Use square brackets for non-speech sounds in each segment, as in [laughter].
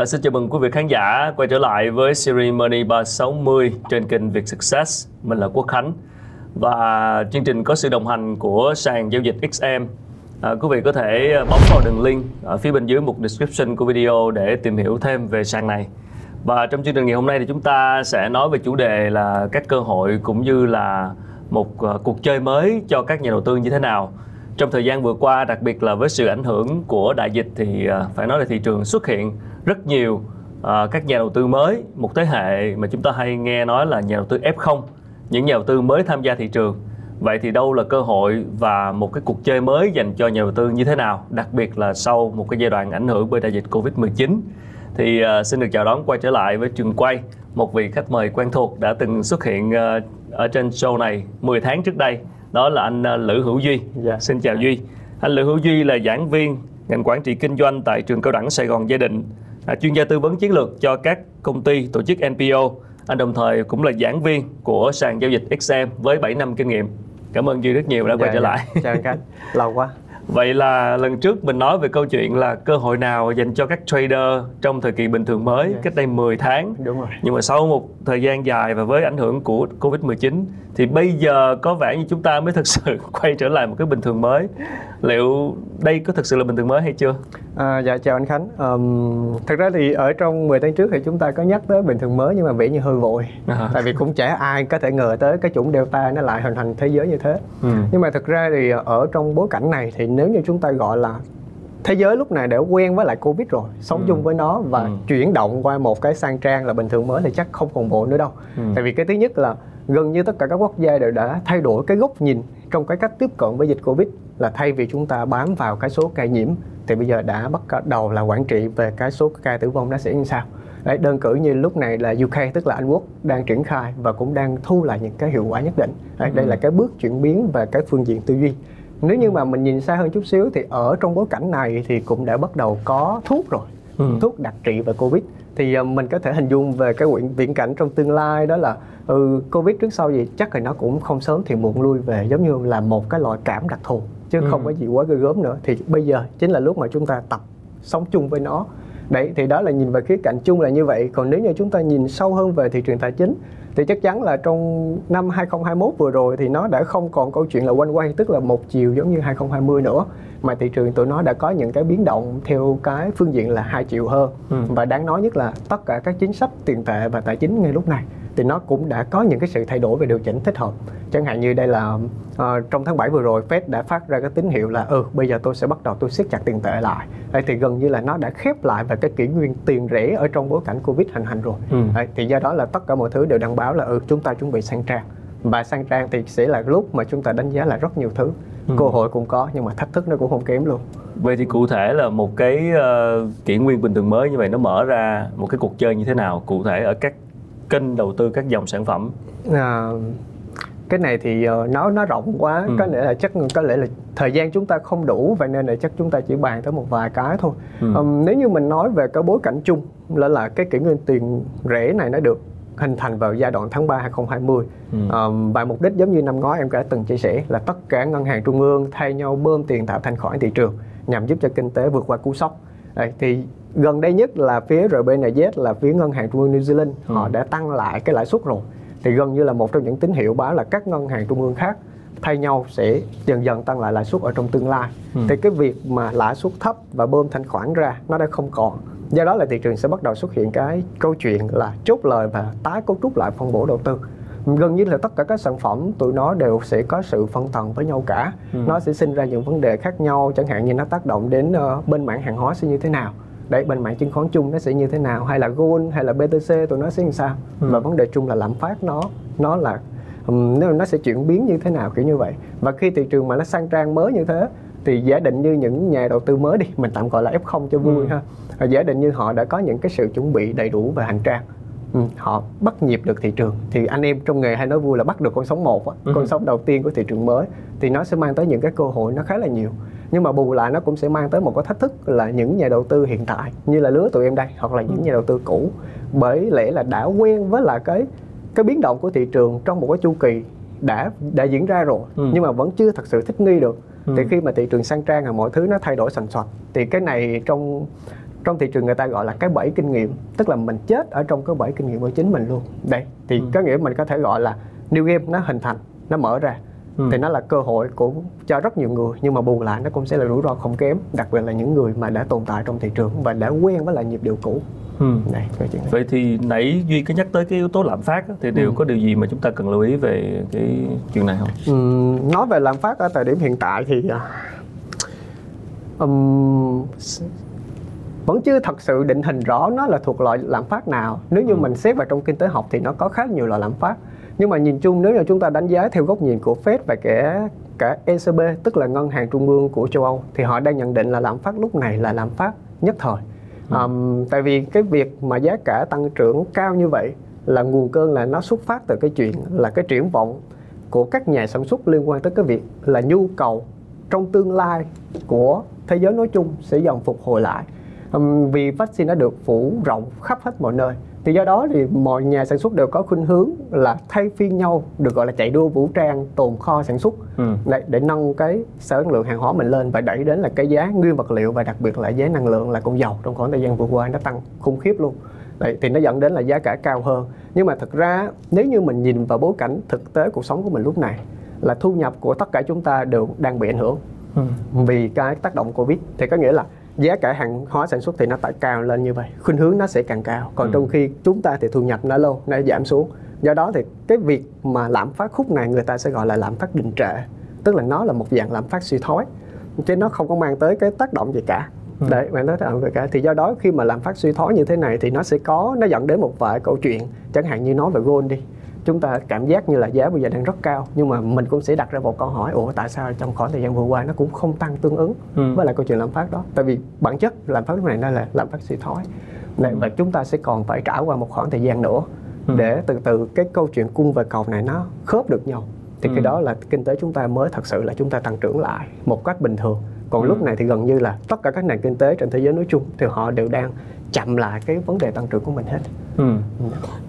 À, xin chào mừng quý vị khán giả quay trở lại với series Money 360 trên kênh Việt Success. Mình là Quốc Khánh và chương trình có sự đồng hành của sàn giao dịch XM. À, ờ, quý vị có thể ờ, bấm vào đường link ở phía bên dưới mục description của video để tìm hiểu thêm về sàn này. Và trong chương trình ngày hôm nay thì chúng ta sẽ nói về chủ đề là các cơ hội cũng như là một cuộc chơi mới cho các nhà đầu tư như thế nào trong thời gian vừa qua đặc biệt là với sự ảnh hưởng của đại dịch thì à, phải nói là thị trường xuất hiện rất nhiều à, các nhà đầu tư mới. Một thế hệ mà chúng ta hay nghe nói là nhà đầu tư F0 những nhà đầu tư mới tham gia thị trường. Vậy thì đâu là cơ hội và một cái cuộc chơi mới dành cho nhà đầu tư như thế nào đặc biệt là sau một cái giai đoạn ảnh hưởng bởi đại dịch Covid-19 thì uh, xin được chào đón quay trở lại với trường quay một vị khách mời quen thuộc đã từng xuất hiện uh, ở trên show này 10 tháng trước đây đó là anh uh, Lữ Hữu Duy. Dạ. Xin chào Duy. Anh Lữ Hữu Duy là giảng viên ngành quản trị kinh doanh tại trường cao đẳng Sài Gòn Gia Định, là chuyên gia tư vấn chiến lược cho các công ty tổ chức NPO. Anh đồng thời cũng là giảng viên của sàn giao dịch XM với 7 năm kinh nghiệm. Cảm ơn Duy rất nhiều đã quay trở lại. Chào anh Khánh. Lâu quá. Vậy là lần trước mình nói về câu chuyện là cơ hội nào dành cho các trader trong thời kỳ bình thường mới Dạ. cách đây 10 tháng. Đúng rồi. Nhưng mà sau một thời gian dài và với ảnh hưởng của Covid-19 thì bây giờ có vẻ như chúng ta mới thực sự [laughs] quay trở lại một cái bình thường mới. Liệu đây có thực sự là bình thường mới hay chưa? À, dạ chào anh Khánh. Um, thật ra thì ở trong 10 tháng trước thì chúng ta có nhắc tới bình thường mới nhưng mà vẻ như hơi vội. À. Tại vì cũng chả ai có thể ngờ tới cái chủng Delta nó lại hình thành thế giới như thế. Ừ. Nhưng mà thực ra thì ở trong bối cảnh này thì nếu như chúng ta gọi là thế giới lúc này đã quen với lại Covid rồi, sống Ừ. chung với nó và Ừ. chuyển động qua một cái sang trang là bình thường mới thì chắc không còn vội nữa đâu. Ừ. Tại vì cái thứ nhất là gần như tất cả các quốc gia đều đã thay đổi cái góc nhìn trong cái cách tiếp cận với dịch Covid là thay vì chúng ta bám vào cái số ca nhiễm thì bây giờ đã bắt đầu là quản trị về cái số ca tử vong nó sẽ như sao. Đấy, đơn cử như lúc này là UK tức là Anh Quốc đang triển khai và cũng đang thu lại những cái hiệu quả nhất định. Đấy, đây Ừ. là cái bước chuyển biến về cái phương diện tư duy. Nếu như mà mình nhìn xa hơn chút xíu thì ở trong bối cảnh này thì cũng đã bắt đầu có thuốc rồi. Ừ. thuốc đặc trị về covid. Thì ờ, mình có thể hình dung về cái viễn, viễn cảnh trong tương lai đó là ừ, covid trước sau gì chắc là nó cũng không sớm thì muộn lui về giống như là một cái loại cảm đặc thù chứ Ừ. không có gì quá ghê gớm nữa. Thì bây giờ chính là lúc mà chúng ta tập sống chung với nó đấy thì đó là nhìn về khía cạnh chung là như vậy. Còn nếu như chúng ta nhìn sâu hơn về thị trường tài chính thì chắc chắn là trong năm 2021 vừa rồi thì nó đã không còn câu chuyện là quanh quay tức là một chiều giống như 2020 nữa. Mà thị trường tụi nó đã có những cái biến động theo cái phương diện là hai chiều hơn. Ừ. và đáng nói nhất là tất cả các chính sách tiền tệ và tài chính ngay lúc này thì nó cũng đã có những cái sự thay đổi về điều chỉnh thích hợp. Chẳng hạn như đây là ờ, trong tháng 7 vừa rồi Fed đã phát ra cái tín hiệu là ừ bây giờ tôi sẽ bắt đầu tôi siết chặt tiền tệ lại. Đấy, thì gần như là nó đã khép lại về cái kỷ nguyên tiền rẻ ở trong bối cảnh Covid hành hành rồi. Ừ. Đấy, thì do đó là tất cả mọi thứ đều đăng báo là ừ chúng ta chuẩn bị sang trang. Và sang trang thì sẽ là lúc mà chúng ta đánh giá là rất nhiều thứ. Ừ. cơ hội cũng có nhưng mà thách thức nó cũng không kém luôn. Vậy thì cụ thể là một cái ờ, kỷ nguyên bình thường mới như vậy nó mở ra một cái cuộc chơi như thế nào? Cụ thể ở các kênh đầu tư các dòng sản phẩm? À, cái này thì ờ, nó nó rộng quá Ừ. có lẽ là chắc có lẽ là thời gian chúng ta không đủ vậy nên là chắc chúng ta chỉ bàn tới một vài cái thôi Ừ. Ừm, nếu như mình nói về cái bối cảnh chung là là cái kỷ nguyên tiền rẻ này nó được hình thành vào giai đoạn tháng 3 2020 Ừ. Ờm, và mục đích giống như năm ngoái em đã từng chia sẻ là tất cả ngân hàng trung ương thay nhau bơm tiền tạo thành khỏi thị trường nhằm giúp cho kinh tế vượt qua cú sốc Đấy, thì gần đây nhất là phía RBNZ là phía ngân hàng trung ương New Zealand họ Ừ. đã tăng lại cái lãi suất rồi thì gần như là một trong những tín hiệu báo là các ngân hàng trung ương khác thay nhau sẽ dần dần tăng lại lãi suất ở trong tương lai Ừ. thì cái việc mà lãi suất thấp và bơm thanh khoản ra nó đã không còn do đó là thị trường sẽ bắt đầu xuất hiện cái câu chuyện là chốt lời và tái cấu trúc lại phân bổ đầu tư gần như là tất cả các sản phẩm tụi nó đều sẽ có sự phân tầng với nhau cả. Ừ. nó sẽ sinh ra những vấn đề khác nhau chẳng hạn như nó tác động đến ờ, bên mảng hàng hóa sẽ như thế nào. Đấy bên mảng chứng khoán chung nó sẽ như thế nào? Hay là gold hay là BTC tụi nó sẽ như sao? Ừ. và vấn đề chung là lạm phát nó nó là nếu nó sẽ chuyển biến như thế nào kiểu như vậy. Và khi thị trường mà nó sang trang mới như thế thì giả định như những nhà đầu tư mới đi mình tạm gọi là F0 cho vui Ừ. ha. Và giả định như họ đã có những cái sự chuẩn bị đầy đủ về hành trang Ừ, họ bắt nhịp được thị trường thì anh em trong nghề hay nói vui là bắt được con sóng một á, Ừ. con sóng đầu tiên của thị trường mới thì nó sẽ mang tới những cái cơ hội nó khá là nhiều nhưng mà bù lại nó cũng sẽ mang tới một cái thách thức là những nhà đầu tư hiện tại như là lứa tụi em đây hoặc là những nhà đầu tư cũ bởi lẽ là đã quen với là cái cái biến động của thị trường trong một cái chu kỳ đã đã diễn ra rồi Ừ. nhưng mà vẫn chưa thật sự thích nghi được Ừ. thì khi mà thị trường sang trang và mọi thứ nó thay đổi sành soạch thì cái này trong trong thị trường người ta gọi là cái bẫy kinh nghiệm tức là mình chết ở trong cái bẫy kinh nghiệm của chính mình luôn đây thì ừ. có nghĩa mình có thể gọi là new game nó hình thành nó mở ra ừ. thì nó là cơ hội của cho rất nhiều người nhưng mà bù lại nó cũng sẽ là rủi ro không kém đặc biệt là những người mà đã tồn tại trong thị trường và đã quen với lại nhịp điệu cũ Ừ. Này, vậy thì nãy duy có nhắc tới cái yếu tố lạm phát thì đều ừ. có điều gì mà chúng ta cần lưu ý về cái chuyện này không ừ, nói về lạm phát ở thời điểm hiện tại thì um, vẫn chưa thật sự định hình rõ nó là thuộc loại lạm phát nào. Nếu như ừ. mình xét vào trong kinh tế học thì nó có khá nhiều loại lạm phát. Nhưng mà nhìn chung nếu như chúng ta đánh giá theo góc nhìn của Fed và cả cả ECB tức là ngân hàng trung ương của châu Âu thì họ đang nhận định là lạm phát lúc này là lạm phát nhất thời. Um, tại vì cái việc mà giá cả tăng trưởng cao như vậy là nguồn cơn là nó xuất phát từ cái chuyện là cái triển vọng của các nhà sản xuất liên quan tới cái việc là nhu cầu trong tương lai của thế giới nói chung sẽ dần phục hồi lại um, vì vaccine đã được phủ rộng khắp hết mọi nơi. Thì do đó thì mọi nhà sản xuất đều có khuynh hướng là thay phiên nhau được gọi là chạy đua vũ trang tồn kho sản xuất. Ừ. để, để nâng cái sản lượng hàng hóa mình lên và đẩy đến là cái giá nguyên vật liệu và đặc biệt là giá năng lượng là con dầu trong khoảng thời gian vừa qua nó tăng khủng khiếp luôn. Đấy, thì nó dẫn đến là giá cả cao hơn. Nhưng mà thực ra nếu như mình nhìn vào bối cảnh thực tế cuộc sống của mình lúc này là thu nhập của tất cả chúng ta đều đang bị ảnh hưởng ừ. vì cái tác động covid. Thì có nghĩa là giá cả hàng hóa sản xuất thì nó tại cao lên như vậy. Khuynh hướng nó sẽ càng cao. Còn ừ. trong khi chúng ta thì thu nhập nó lâu nó giảm xuống. Do đó thì cái việc mà lạm phát khúc này người ta sẽ gọi là lạm phát đình trệ. Tức là nó là một dạng lạm phát suy thoái chứ nó không có mang tới cái tác động gì cả. Ừ. đấy bạn nói tác động gì cả. Thì do đó khi mà lạm phát suy thoái như thế này thì nó sẽ có nó dẫn đến một vài câu chuyện. Chẳng hạn như nói về gold đi chúng ta cảm giác như là giá bây giờ đang rất cao nhưng mà mình cũng sẽ đặt ra một câu hỏi ủa tại sao trong khoảng thời gian vừa qua nó cũng không tăng tương ứng ừ. với lại câu chuyện lạm phát đó tại vì bản chất lạm phát lúc này nó là lạm phát suy thoái này, và chúng ta sẽ còn phải trải qua một khoảng thời gian nữa ừ. để từ từ cái câu chuyện cung và cầu này nó khớp được nhau thì ừ. cái đó là kinh tế chúng ta mới thật sự là chúng ta tăng trưởng lại một cách bình thường còn ừ. lúc này thì gần như là tất cả các nền kinh tế trên thế giới nói chung thì họ đều đang chậm lại cái vấn đề tăng trưởng của mình hết. Ừ.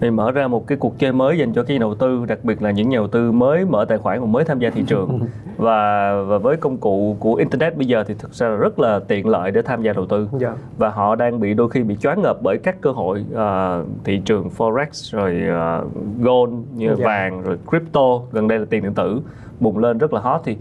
Thì mở ra một cái cuộc chơi mới dành cho cái đầu tư, đặc biệt là những nhà đầu tư mới mở tài khoản và mới tham gia thị trường. [laughs] và và với công cụ của internet bây giờ thì thực ra là rất là tiện lợi để tham gia đầu tư. Yeah. Dạ. Và họ đang bị đôi khi bị choáng ngợp bởi các cơ hội uh, thị trường forex rồi uh, gold như yeah. Dạ. vàng rồi crypto, gần đây là tiền điện tử bùng lên rất là hot thì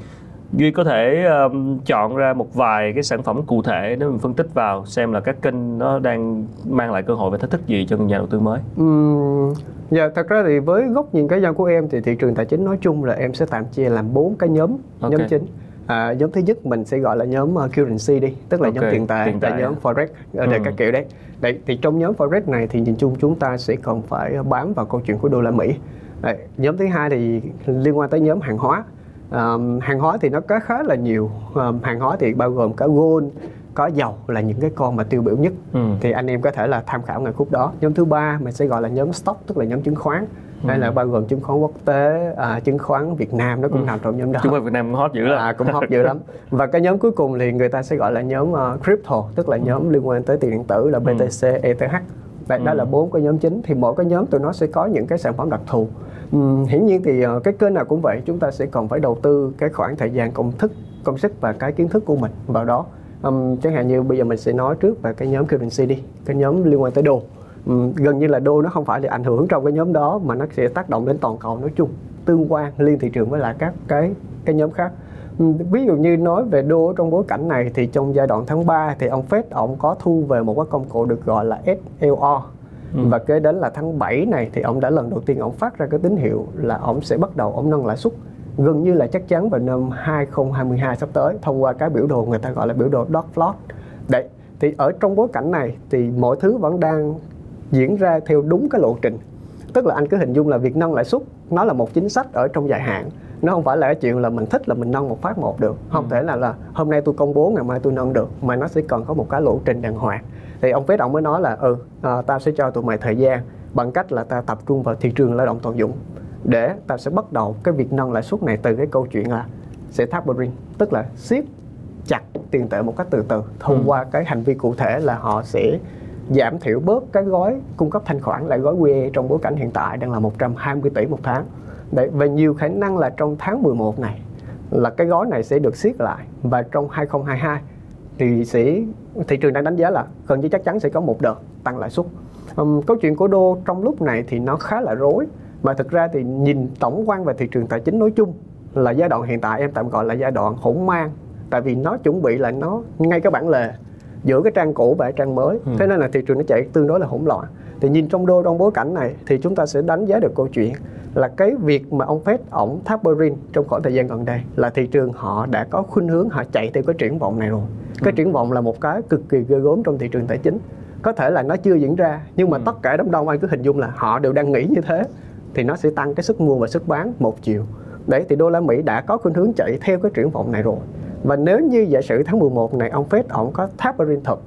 Duy có thể um, chọn ra một vài cái sản phẩm cụ thể để mình phân tích vào xem là các kênh nó đang mang lại cơ hội và thách thức gì cho nhà đầu tư mới. Uhm, dạ thật ra thì với góc nhìn cá nhân của em thì thị trường tài chính nói chung là em sẽ tạm chia làm bốn cái nhóm okay. nhóm chính. À, nhóm thứ nhất mình sẽ gọi là nhóm uh, currency đi, tức là okay. nhóm tiền tệ, tiền tệ. nhóm forex ở ừ. các kiểu đấy. Đấy thì trong nhóm forex này thì nhìn chung chúng ta sẽ còn phải bám vào câu chuyện của đô la Mỹ. Đấy, nhóm thứ hai thì liên quan tới nhóm hàng hóa um, hàng hóa thì nó có khá là nhiều um, hàng hóa thì bao gồm cả gold có dầu là những cái con mà tiêu biểu nhất ừ. thì anh em có thể là tham khảo ngành khúc đó nhóm thứ ba mình sẽ gọi là nhóm stock tức là nhóm chứng khoán ừ. hay là bao gồm chứng khoán quốc tế à, chứng khoán Việt Nam nó cũng ừ. nằm trong nhóm đó chứng khoán Việt Nam cũng hot dữ lắm à, cũng hot dữ lắm [laughs] và cái nhóm cuối cùng thì người ta sẽ gọi là nhóm uh, crypto tức là nhóm liên quan tới tiền điện tử là BTC ừ. ETH Đấy, ừ. đó là bốn cái nhóm chính thì mỗi cái nhóm tụi nó sẽ có những cái sản phẩm đặc thù Ừ, hiển nhiên thì uh, cái kênh nào cũng vậy chúng ta sẽ còn phải đầu tư cái khoảng thời gian công thức công sức và cái kiến thức của mình vào đó. Um, chẳng hạn như bây giờ mình sẽ nói trước về cái nhóm currency đi cái nhóm liên quan tới đô um, gần như là đô nó không phải là ảnh hưởng trong cái nhóm đó mà nó sẽ tác động đến toàn cầu nói chung tương quan liên thị trường với lại các cái cái nhóm khác. Ví dụ như nói về đô trong bối cảnh này thì trong giai đoạn tháng 3 thì ông Fed ông có thu về một cái công cụ được gọi là SLR ừ. và kế đến là tháng 7 này thì ông đã lần đầu tiên ông phát ra cái tín hiệu là ông sẽ bắt đầu ông nâng lãi suất. Gần như là chắc chắn vào năm 2022 sắp tới thông qua cái biểu đồ người ta gọi là biểu đồ dot plot. Đấy thì ở trong bối cảnh này thì mọi thứ vẫn đang diễn ra theo đúng cái lộ trình. Tức là anh cứ hình dung là việc nâng lãi suất nó là một chính sách ở trong dài hạn. Nó không phải là cái chuyện là mình thích là mình nâng một phát một được. Không ừ. thể là là hôm nay tôi công bố ngày mai tôi nâng được mà nó sẽ cần có một cái lộ trình đàng hoàng thì ông Fed ông mới nói là ừ à, tao sẽ cho tụi mày thời gian bằng cách là ta tập trung vào thị trường lao động toàn dụng để ta sẽ bắt đầu cái việc nâng lãi suất này từ cái câu chuyện là sẽ tapering tức là siết chặt tiền tệ một cách từ từ thông ừ. qua cái hành vi cụ thể là họ sẽ giảm thiểu bớt cái gói cung cấp thanh khoản lại gói QE trong bối cảnh hiện tại đang là 120 tỷ một tháng Đấy, và nhiều khả năng là trong tháng 11 này là cái gói này sẽ được siết lại và trong 2022 thì sẽ thị trường đang đánh giá là gần như chắc chắn sẽ có một đợt tăng lãi suất. Um, câu chuyện của đô trong lúc này thì nó khá là rối. Mà thực ra thì nhìn tổng quan về thị trường tài chính nói chung là giai đoạn hiện tại em tạm gọi là giai đoạn hỗn mang. Tại vì nó chuẩn bị là nó ngay cái bản lề giữa cái trang cũ và trang mới. Ừ. thế nên là thị trường nó chạy tương đối là hỗn loạn thì nhìn trong đô trong bối cảnh này thì chúng ta sẽ đánh giá được câu chuyện là cái việc mà ông Fed ổng tapering trong khoảng thời gian gần đây là thị trường họ đã có khuynh hướng họ chạy theo cái triển vọng này rồi. Cái ừ. triển vọng là một cái cực kỳ ghê gớm trong thị trường tài chính. Có thể là nó chưa diễn ra nhưng mà ừ. tất cả đám đông anh cứ hình dung là họ đều đang nghĩ như thế thì nó sẽ tăng cái sức mua và sức bán một chiều. Đấy thì đô la Mỹ đã có khuynh hướng chạy theo cái triển vọng này rồi. Và nếu như giả sử tháng 11 này ông Fed ổng có tapering thật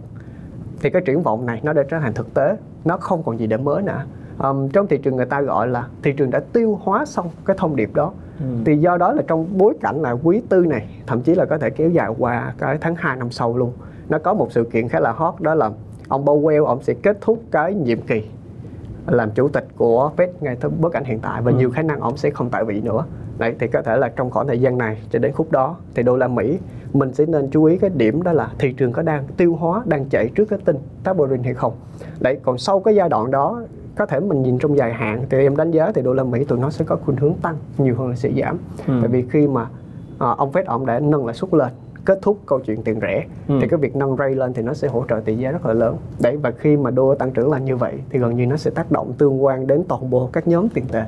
thì cái triển vọng này nó đã trở thành thực tế nó không còn gì để mới nữa um, trong thị trường người ta gọi là thị trường đã tiêu hóa xong cái thông điệp đó ừ. thì do đó là trong bối cảnh là quý tư này thậm chí là có thể kéo dài qua cái tháng 2 năm sau luôn nó có một sự kiện khá là hot đó là ông Powell ông sẽ kết thúc cái nhiệm kỳ làm chủ tịch của Fed ngay tới bối cảnh hiện tại và ừ. nhiều khả năng ông sẽ không tại vị nữa đấy thì có thể là trong khoảng thời gian này cho đến khúc đó thì đô la Mỹ mình sẽ nên chú ý cái điểm đó là thị trường có đang tiêu hóa đang chạy trước cái tin tapering hay không đấy còn sau cái giai đoạn đó có thể mình nhìn trong dài hạn thì em đánh giá thì đô la Mỹ tụi nó sẽ có khuynh hướng tăng nhiều hơn là sẽ giảm ừ. tại vì khi mà à, ông Fed ông đã nâng lãi suất lên kết thúc câu chuyện tiền rẻ ừ. thì cái việc nâng rate lên thì nó sẽ hỗ trợ tỷ giá rất là lớn đấy và khi mà đô tăng trưởng là như vậy thì gần như nó sẽ tác động tương quan đến toàn bộ các nhóm tiền tệ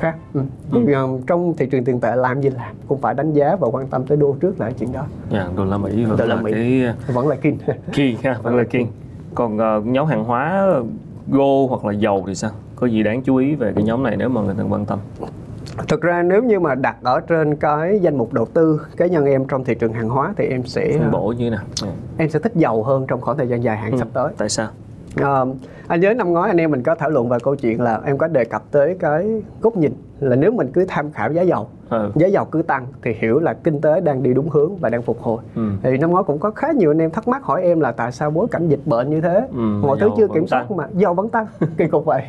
khác. Ừ. Ừ. Um, trong thị trường tiền tệ làm gì làm cũng phải đánh giá và quan tâm tới đô trước là chuyện đó. Yeah, dạ, đô la mỹ vẫn đô la là Mỹ. cái vẫn là king. [laughs] King ha vẫn là king. Còn uh, nhóm hàng hóa gold hoặc là dầu thì sao? Có gì đáng chú ý về cái nhóm này nếu mà người ta quan tâm? Thực ra nếu như mà đặt ở trên cái danh mục đầu tư cá nhân em trong thị trường hàng hóa thì em sẽ phân bổ như thế nào? ừ. em sẽ thích dầu hơn trong khoảng thời gian dài hạn ừ. sắp tới. Tại sao à, anh nhớ năm ngoái anh em mình có thảo luận về câu chuyện là em có đề cập tới cái góc nhìn là nếu mình cứ tham khảo giá dầu ừ. giá dầu cứ tăng thì hiểu là kinh tế đang đi đúng hướng và đang phục hồi ừ. thì năm ngoái cũng có khá nhiều anh em thắc mắc hỏi em là tại sao bối cảnh dịch bệnh như thế ừ, mọi thứ chưa kiểm soát tăng. mà dầu vẫn tăng [laughs] kỳ cục vậy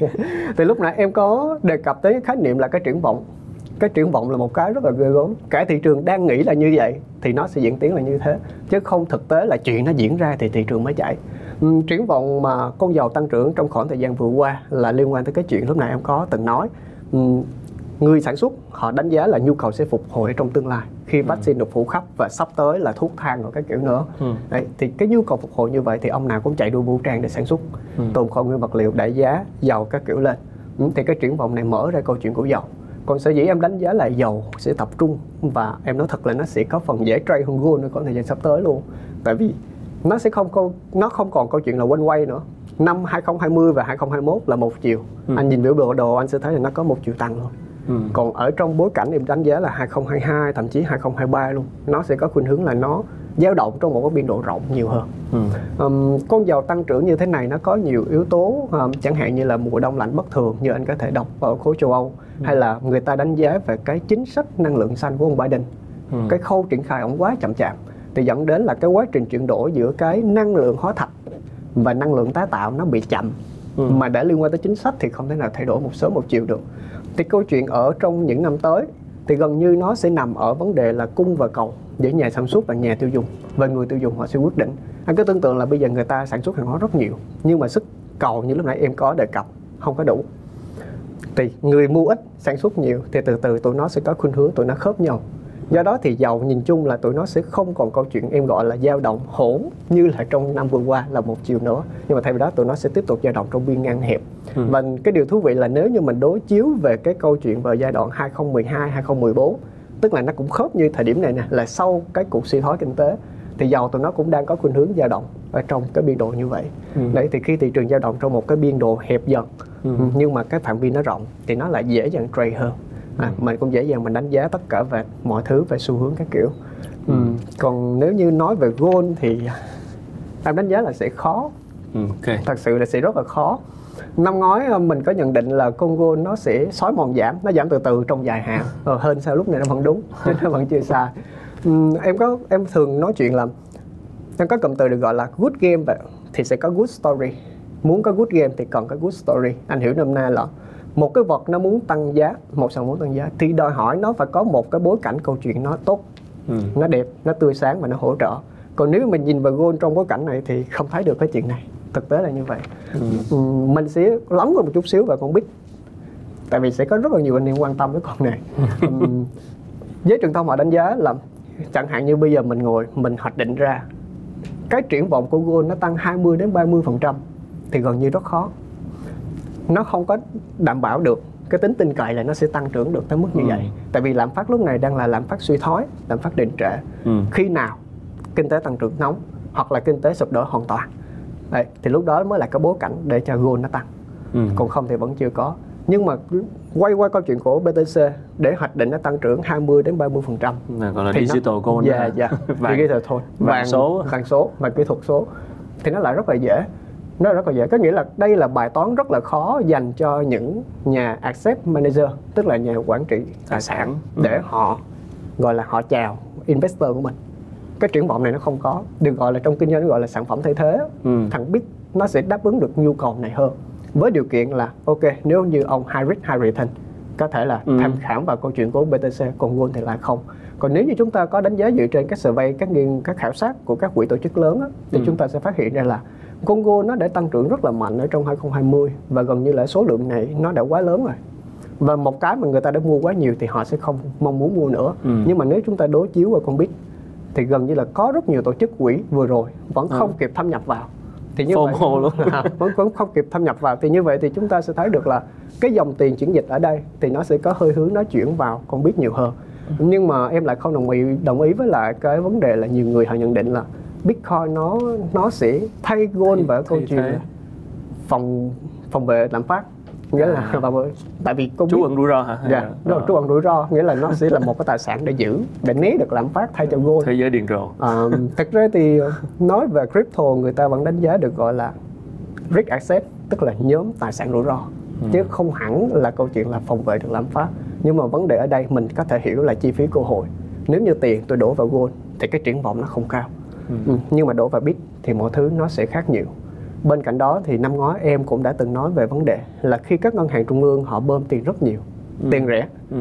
thì lúc nãy em có đề cập tới khái niệm là cái triển vọng cái triển vọng là một cái rất là ghê gớm cả thị trường đang nghĩ là như vậy thì nó sẽ diễn tiến là như thế chứ không thực tế là chuyện nó diễn ra thì thị trường mới chạy triển vọng mà con dầu tăng trưởng trong khoảng thời gian vừa qua là liên quan tới cái chuyện lúc nãy em có từng nói uhm, người sản xuất họ đánh giá là nhu cầu sẽ phục hồi trong tương lai khi ừ. vaccine được phủ khắp và sắp tới là thuốc thang và các kiểu nữa ừ. Đấy, thì cái nhu cầu phục hồi như vậy thì ông nào cũng chạy đua vũ trang để sản xuất ừ. tồn kho nguyên vật liệu đại giá dầu các kiểu lên ừ, thì cái triển vọng này mở ra câu chuyện của dầu còn sở dĩ em đánh giá là dầu sẽ tập trung và em nói thật là nó sẽ có phần dễ trade hơn gold nữa có thời gian sắp tới luôn tại vì nó sẽ không câu nó không còn câu chuyện là quanh quay nữa năm 2020 và 2021 là một chiều ừ. anh nhìn biểu đồ đồ anh sẽ thấy là nó có một chiều tăng luôn ừ. còn ở trong bối cảnh em đánh giá là 2022 thậm chí 2023 luôn nó sẽ có khuynh hướng là nó dao động trong một cái biên độ rộng nhiều hơn ừ. um, con dầu tăng trưởng như thế này nó có nhiều yếu tố um, chẳng hạn như là mùa đông lạnh bất thường như anh có thể đọc ở khối châu Âu ừ. hay là người ta đánh giá về cái chính sách năng lượng xanh của ông Biden ừ. cái khâu triển khai ông quá chậm chạp thì dẫn đến là cái quá trình chuyển đổi giữa cái năng lượng hóa thạch và năng lượng tái tạo nó bị chậm ừ. mà để liên quan tới chính sách thì không thể nào thay đổi một sớm một chiều được. Thì câu chuyện ở trong những năm tới thì gần như nó sẽ nằm ở vấn đề là cung và cầu giữa nhà sản xuất và nhà tiêu dùng và người tiêu dùng họ sẽ quyết định. Anh cứ tưởng tượng là bây giờ người ta sản xuất hàng hóa rất nhiều nhưng mà sức cầu như lúc nãy em có đề cập không có đủ. Thì người mua ít sản xuất nhiều thì từ từ tụi nó sẽ có khuynh hướng tụi nó khớp nhau do đó thì dầu nhìn chung là tụi nó sẽ không còn câu chuyện em gọi là dao động hỗn như là trong năm vừa qua là một chiều nữa nhưng mà thay vì đó tụi nó sẽ tiếp tục dao động trong biên ngang hẹp ừ. và cái điều thú vị là nếu như mình đối chiếu về cái câu chuyện vào giai đoạn 2012 2014 tức là nó cũng khớp như thời điểm này nè là sau cái cuộc suy thoái kinh tế thì dầu tụi nó cũng đang có khuynh hướng dao động ở trong cái biên độ như vậy ừ. đấy thì khi thị trường dao động trong một cái biên độ hẹp dần ừ. nhưng mà cái phạm vi nó rộng thì nó lại dễ dàng trade hơn à, mình cũng dễ dàng mình đánh giá tất cả về mọi thứ về xu hướng các kiểu. Ừ. còn nếu như nói về gold thì em đánh giá là sẽ khó. Ừ, okay. thật sự là sẽ rất là khó. Năm ngoái ờ, mình có nhận định là con gold nó sẽ xói mòn giảm nó giảm từ từ trong dài hạn. Rồi hơn sau lúc này nó vẫn đúng chứ [laughs] nó vẫn chưa xa ừ, em có em thường nói chuyện là em có cụm từ được gọi là good game vậy thì sẽ có good story. Muốn có good game thì cần có good story. Anh hiểu năm nay là một cái vật nó muốn tăng giá một sản muốn tăng giá thì đòi hỏi nó phải có một cái bối cảnh câu chuyện nó tốt. Ừ. nó đẹp nó tươi sáng và nó hỗ trợ. Còn nếu mình nhìn vào gold trong bối cảnh này thì không thấy được cái chuyện này. Thực tế là như vậy. Ừ. Ừ, mình sẽ lóng một chút xíu vào con bit tại vì sẽ có rất là nhiều anh em quan tâm với con này. [laughs] Um, giới truyền thông họ đánh giá là chẳng hạn như bây giờ mình ngồi mình hoạch định ra cái triển vọng của Google nó tăng 20 đến 30 phần trăm thì gần như rất khó nó không có đảm bảo được. Cái tính tin cậy là nó sẽ tăng trưởng được tới mức như ừ. vậy. Tại vì lạm phát lúc này đang là lạm phát suy thoái lạm phát đình trệ. Ừ. khi nào kinh tế tăng trưởng nóng hoặc là kinh tế sụp đổ hoàn toàn Đấy, thì lúc đó mới là cái bối cảnh để cho gold nó tăng. Ừ. còn không thì vẫn chưa có. Nhưng mà quay qua câu chuyện của BTC để hoạch định nó tăng trưởng 20 đến 30 phần trăm gọi là digital gold dạ dạ. [laughs] Vàng. Digital thôi. Vàng, vàng số. vàng số và kỹ thuật số. Thì nó lại rất là dễ nó rất là dễ có nghĩa là đây là bài toán rất là khó dành cho những nhà asset manager tức là nhà quản trị tài sản ừ. để họ gọi là họ chào investor của mình cái triển vọng này nó không có được gọi là trong kinh doanh gọi là sản phẩm thay thế ừ. thằng biết nó sẽ đáp ứng được nhu cầu này hơn với điều kiện là ok nếu như ông high risk high return có thể là ừ. tham khảo vào câu chuyện của BTC còn Gold thì là không còn nếu như chúng ta có đánh giá dựa trên các survey các nghiên các khảo sát của các quỹ tổ chức lớn á, thì ừ. chúng ta sẽ phát hiện ra là Congo nó đã tăng trưởng rất là mạnh ở trong 2020 và gần như là số lượng này nó đã quá lớn rồi và một cái mà người ta đã mua quá nhiều thì họ sẽ không mong muốn mua nữa ừ. nhưng mà nếu chúng ta đối chiếu qua con biết thì gần như là có rất nhiều tổ chức quỹ vừa rồi vẫn ừ. không kịp thâm nhập vào thì như vậy luôn. À, [laughs] vẫn vẫn không kịp thâm nhập vào thì như vậy thì chúng ta sẽ thấy được là cái dòng tiền chuyển dịch ở đây thì nó sẽ có hơi hướng nó chuyển vào con biết nhiều hơn nhưng mà em lại không đồng ý đồng ý với lại cái vấn đề là nhiều người họ nhận định là Bitcoin nó nó sẽ thay gold vào câu chuyện phòng phòng vệ lạm phát nghĩa là à. [laughs] tại vì trú ẩn rủi ro hả? Dạ đúng rồi trú ẩn rủi ro nghĩa là nó sẽ là một cái tài sản để giữ để né được lạm phát thay cho gold. thế giới điên rồ. À, thực ra thì nói về crypto người ta vẫn đánh giá được gọi là risk asset tức là nhóm tài sản rủi ro. Ừ. chứ không hẳn là câu chuyện là phòng vệ được lạm phát. Nhưng mà vấn đề ở đây mình có thể hiểu là chi phí cơ hội nếu như tiền tôi đổ vào gold thì cái triển vọng nó không cao ừ. Nhưng mà đổ vào bit thì mọi thứ nó sẽ khác nhiều bên cạnh đó thì năm ngoái em cũng đã từng nói về vấn đề là khi các ngân hàng trung ương họ bơm tiền rất nhiều ừ. tiền rẻ ừ.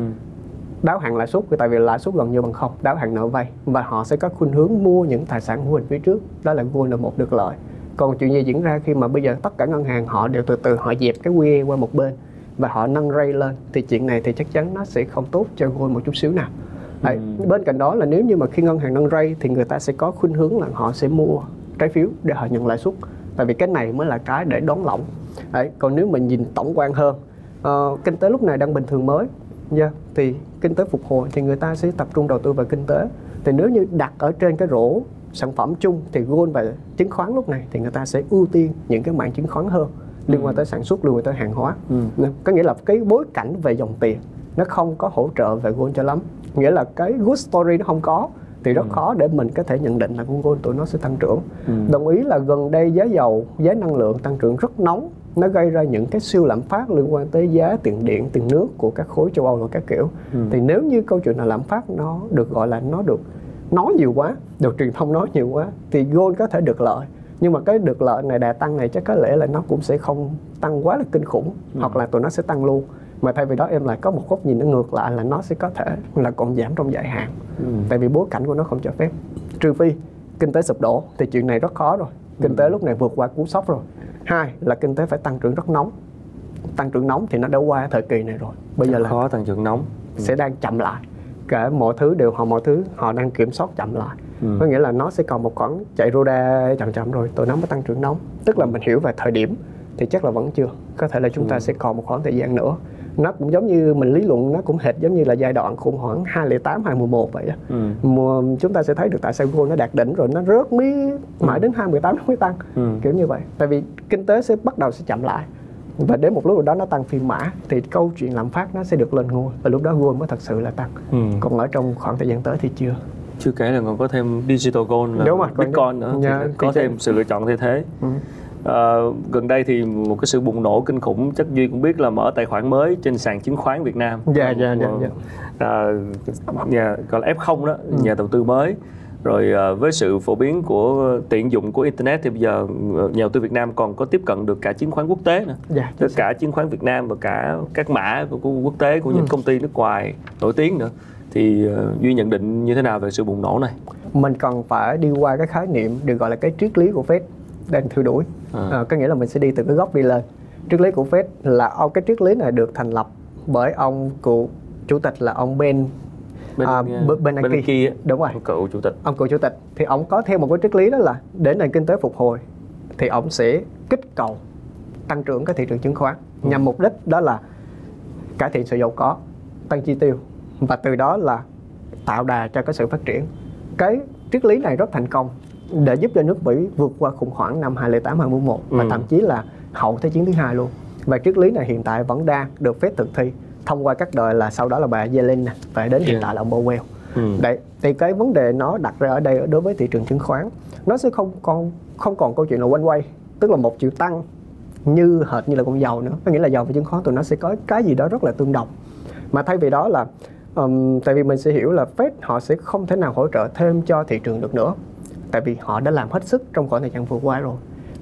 đáo hạn lãi suất tại vì lãi suất gần như bằng không đáo hạn nợ vay và họ sẽ có khuynh hướng mua những tài sản hữu hình phía trước đó là gold là một được lợi còn chuyện gì diễn ra khi mà bây giờ tất cả ngân hàng họ đều từ từ họ dẹp cái QE qua một bên và họ nâng rate lên thì chuyện này thì chắc chắn nó sẽ không tốt cho gold một chút xíu nào Đấy, ừ. bên cạnh đó là nếu như mà khi ngân hàng nâng rate thì người ta sẽ có khuynh hướng là họ sẽ mua trái phiếu để họ nhận lãi suất tại vì cái này mới là cái để đón lỏng Đấy, còn nếu mình nhìn tổng quan hơn uh, kinh tế lúc này đang bình thường mới yeah, thì kinh tế phục hồi thì người ta sẽ tập trung đầu tư vào kinh tế thì nếu như đặt ở trên cái rổ sản phẩm chung thì gold và chứng khoán lúc này thì người ta sẽ ưu tiên những cái mảng chứng khoán hơn liên quan ừ. tới sản xuất liên quan tới hàng hóa ừ. có nghĩa là cái bối cảnh về dòng tiền nó không có hỗ trợ về gold cho lắm nghĩa là cái good story nó không có thì rất ừ. khó để mình có thể nhận định là con gold tụi nó sẽ tăng trưởng ừ. đồng ý là gần đây giá dầu giá năng lượng tăng trưởng rất nóng nó gây ra những cái siêu lạm phát liên quan tới giá tiền điện tiền nước của các khối châu Âu và các kiểu ừ. thì nếu như câu chuyện là lạm phát nó được gọi là nó được nói nhiều quá được truyền thông nói nhiều quá thì gold có thể được lợi nhưng mà cái được lợi này đà tăng này chắc có lẽ là nó cũng sẽ không tăng quá là kinh khủng ừ. hoặc là tụi nó sẽ tăng luôn mà thay vì đó em lại có một góc nhìn nó ngược lại là nó sẽ có thể là còn giảm trong dài hạn. Ừ. tại vì bối cảnh của nó không cho phép. Trừ phi kinh tế sụp đổ thì chuyện này rất khó rồi. Kinh tế ừ. lúc này vượt qua cú sốc rồi. Hai là kinh tế phải tăng trưởng rất nóng. Tăng trưởng nóng thì nó đã qua thời kỳ này rồi. Bây giờ là khó tăng trưởng nóng. Ừ. sẽ đang chậm lại. Cả mọi thứ đều họ mọi thứ họ đang kiểm soát chậm lại. Ừ. có nghĩa là nó sẽ còn một khoảng chạy roda chậm chậm rồi tụi nó mới tăng trưởng nóng. Tức là mình hiểu về thời điểm thì chắc là vẫn chưa. Có thể là chúng ta ừ. sẽ còn một khoảng thời gian nữa nó cũng giống như mình lý luận nó cũng hệt giống như là giai đoạn khủng hoảng 2008 2011 vậy đó. Ừ. Mùa chúng ta sẽ thấy được tại sao gold nó đạt đỉnh rồi nó rớt mí mãi ừ. đến 2018 nó mới tăng. Ừ. Kiểu như vậy. Tại vì kinh tế sẽ bắt đầu sẽ chậm lại. Và đến một lúc đó nó tăng phi mã thì câu chuyện lạm phát nó sẽ được lên ngôi và lúc đó gold mới thật sự là tăng. Ừ. Còn ở trong khoảng thời gian tới thì chưa chưa kể là còn có thêm digital gold là Đúng rồi, bitcoin nữa yeah, thì có thêm sự lựa chọn thay thế ừ. À, gần đây thì một cái sự bùng nổ kinh khủng chắc duy cũng biết là mở tài khoản mới trên sàn chứng khoán Việt Nam. Dạ dạ dạ. dạ. À, nhà gọi là F0 đó, ừ. nhà đầu tư mới. Rồi à, với sự phổ biến của tiện dụng của internet thì bây giờ ờ, nhà đầu tư Việt Nam còn có tiếp cận được cả chứng khoán quốc tế nữa. Dạ, Tất cả chứng khoán Việt Nam và cả các mã của, của quốc tế của những ừ. công ty nước ngoài nổi tiếng nữa thì uh, duy nhận định như thế nào về sự bùng nổ này mình cần phải đi qua cái khái niệm được gọi là cái triết lý của Fed đang theo đuổi. À. À, có nghĩa là mình sẽ đi từ cái gốc đi lên. Triết lý của Fed là ông cái triết lý này được thành lập bởi ông cụ chủ tịch là ông Ben bên à, bên, bên kia đúng rồi. Cựu chủ tịch. Ông cựu chủ tịch. Thì ông có theo một cái triết lý đó là để nền kinh tế phục hồi thì ông sẽ kích cầu tăng trưởng cái thị trường chứng khoán. Ừ. nhằm mục đích đó là cải thiện sự giàu có tăng chi tiêu. Và từ đó là tạo đà cho cái sự phát triển. Cái triết lý này rất thành công để giúp cho nước Mỹ vượt qua khủng hoảng năm 2008 2011 ừ. và thậm chí là hậu thế chiến thứ hai luôn. Và triết lý này hiện tại vẫn đang được phép thực thi thông qua các đời là sau đó là bà Yellen và đến hiện tại là ông Powell. Ừ. đấy thì cái vấn đề nó đặt ra ở đây đối với thị trường chứng khoán nó sẽ không còn không còn câu chuyện là quanh quay tức là một chiều tăng như hệt như là con dầu nữa. Có nghĩa là dầu và chứng khoán tụi nó sẽ có cái gì đó rất là tương đồng. Mà thay vì đó là um, tại vì mình sẽ hiểu là Fed họ sẽ không thể nào hỗ trợ thêm cho thị trường được nữa tại vì họ đã làm hết sức trong khoảng thời gian vừa qua rồi.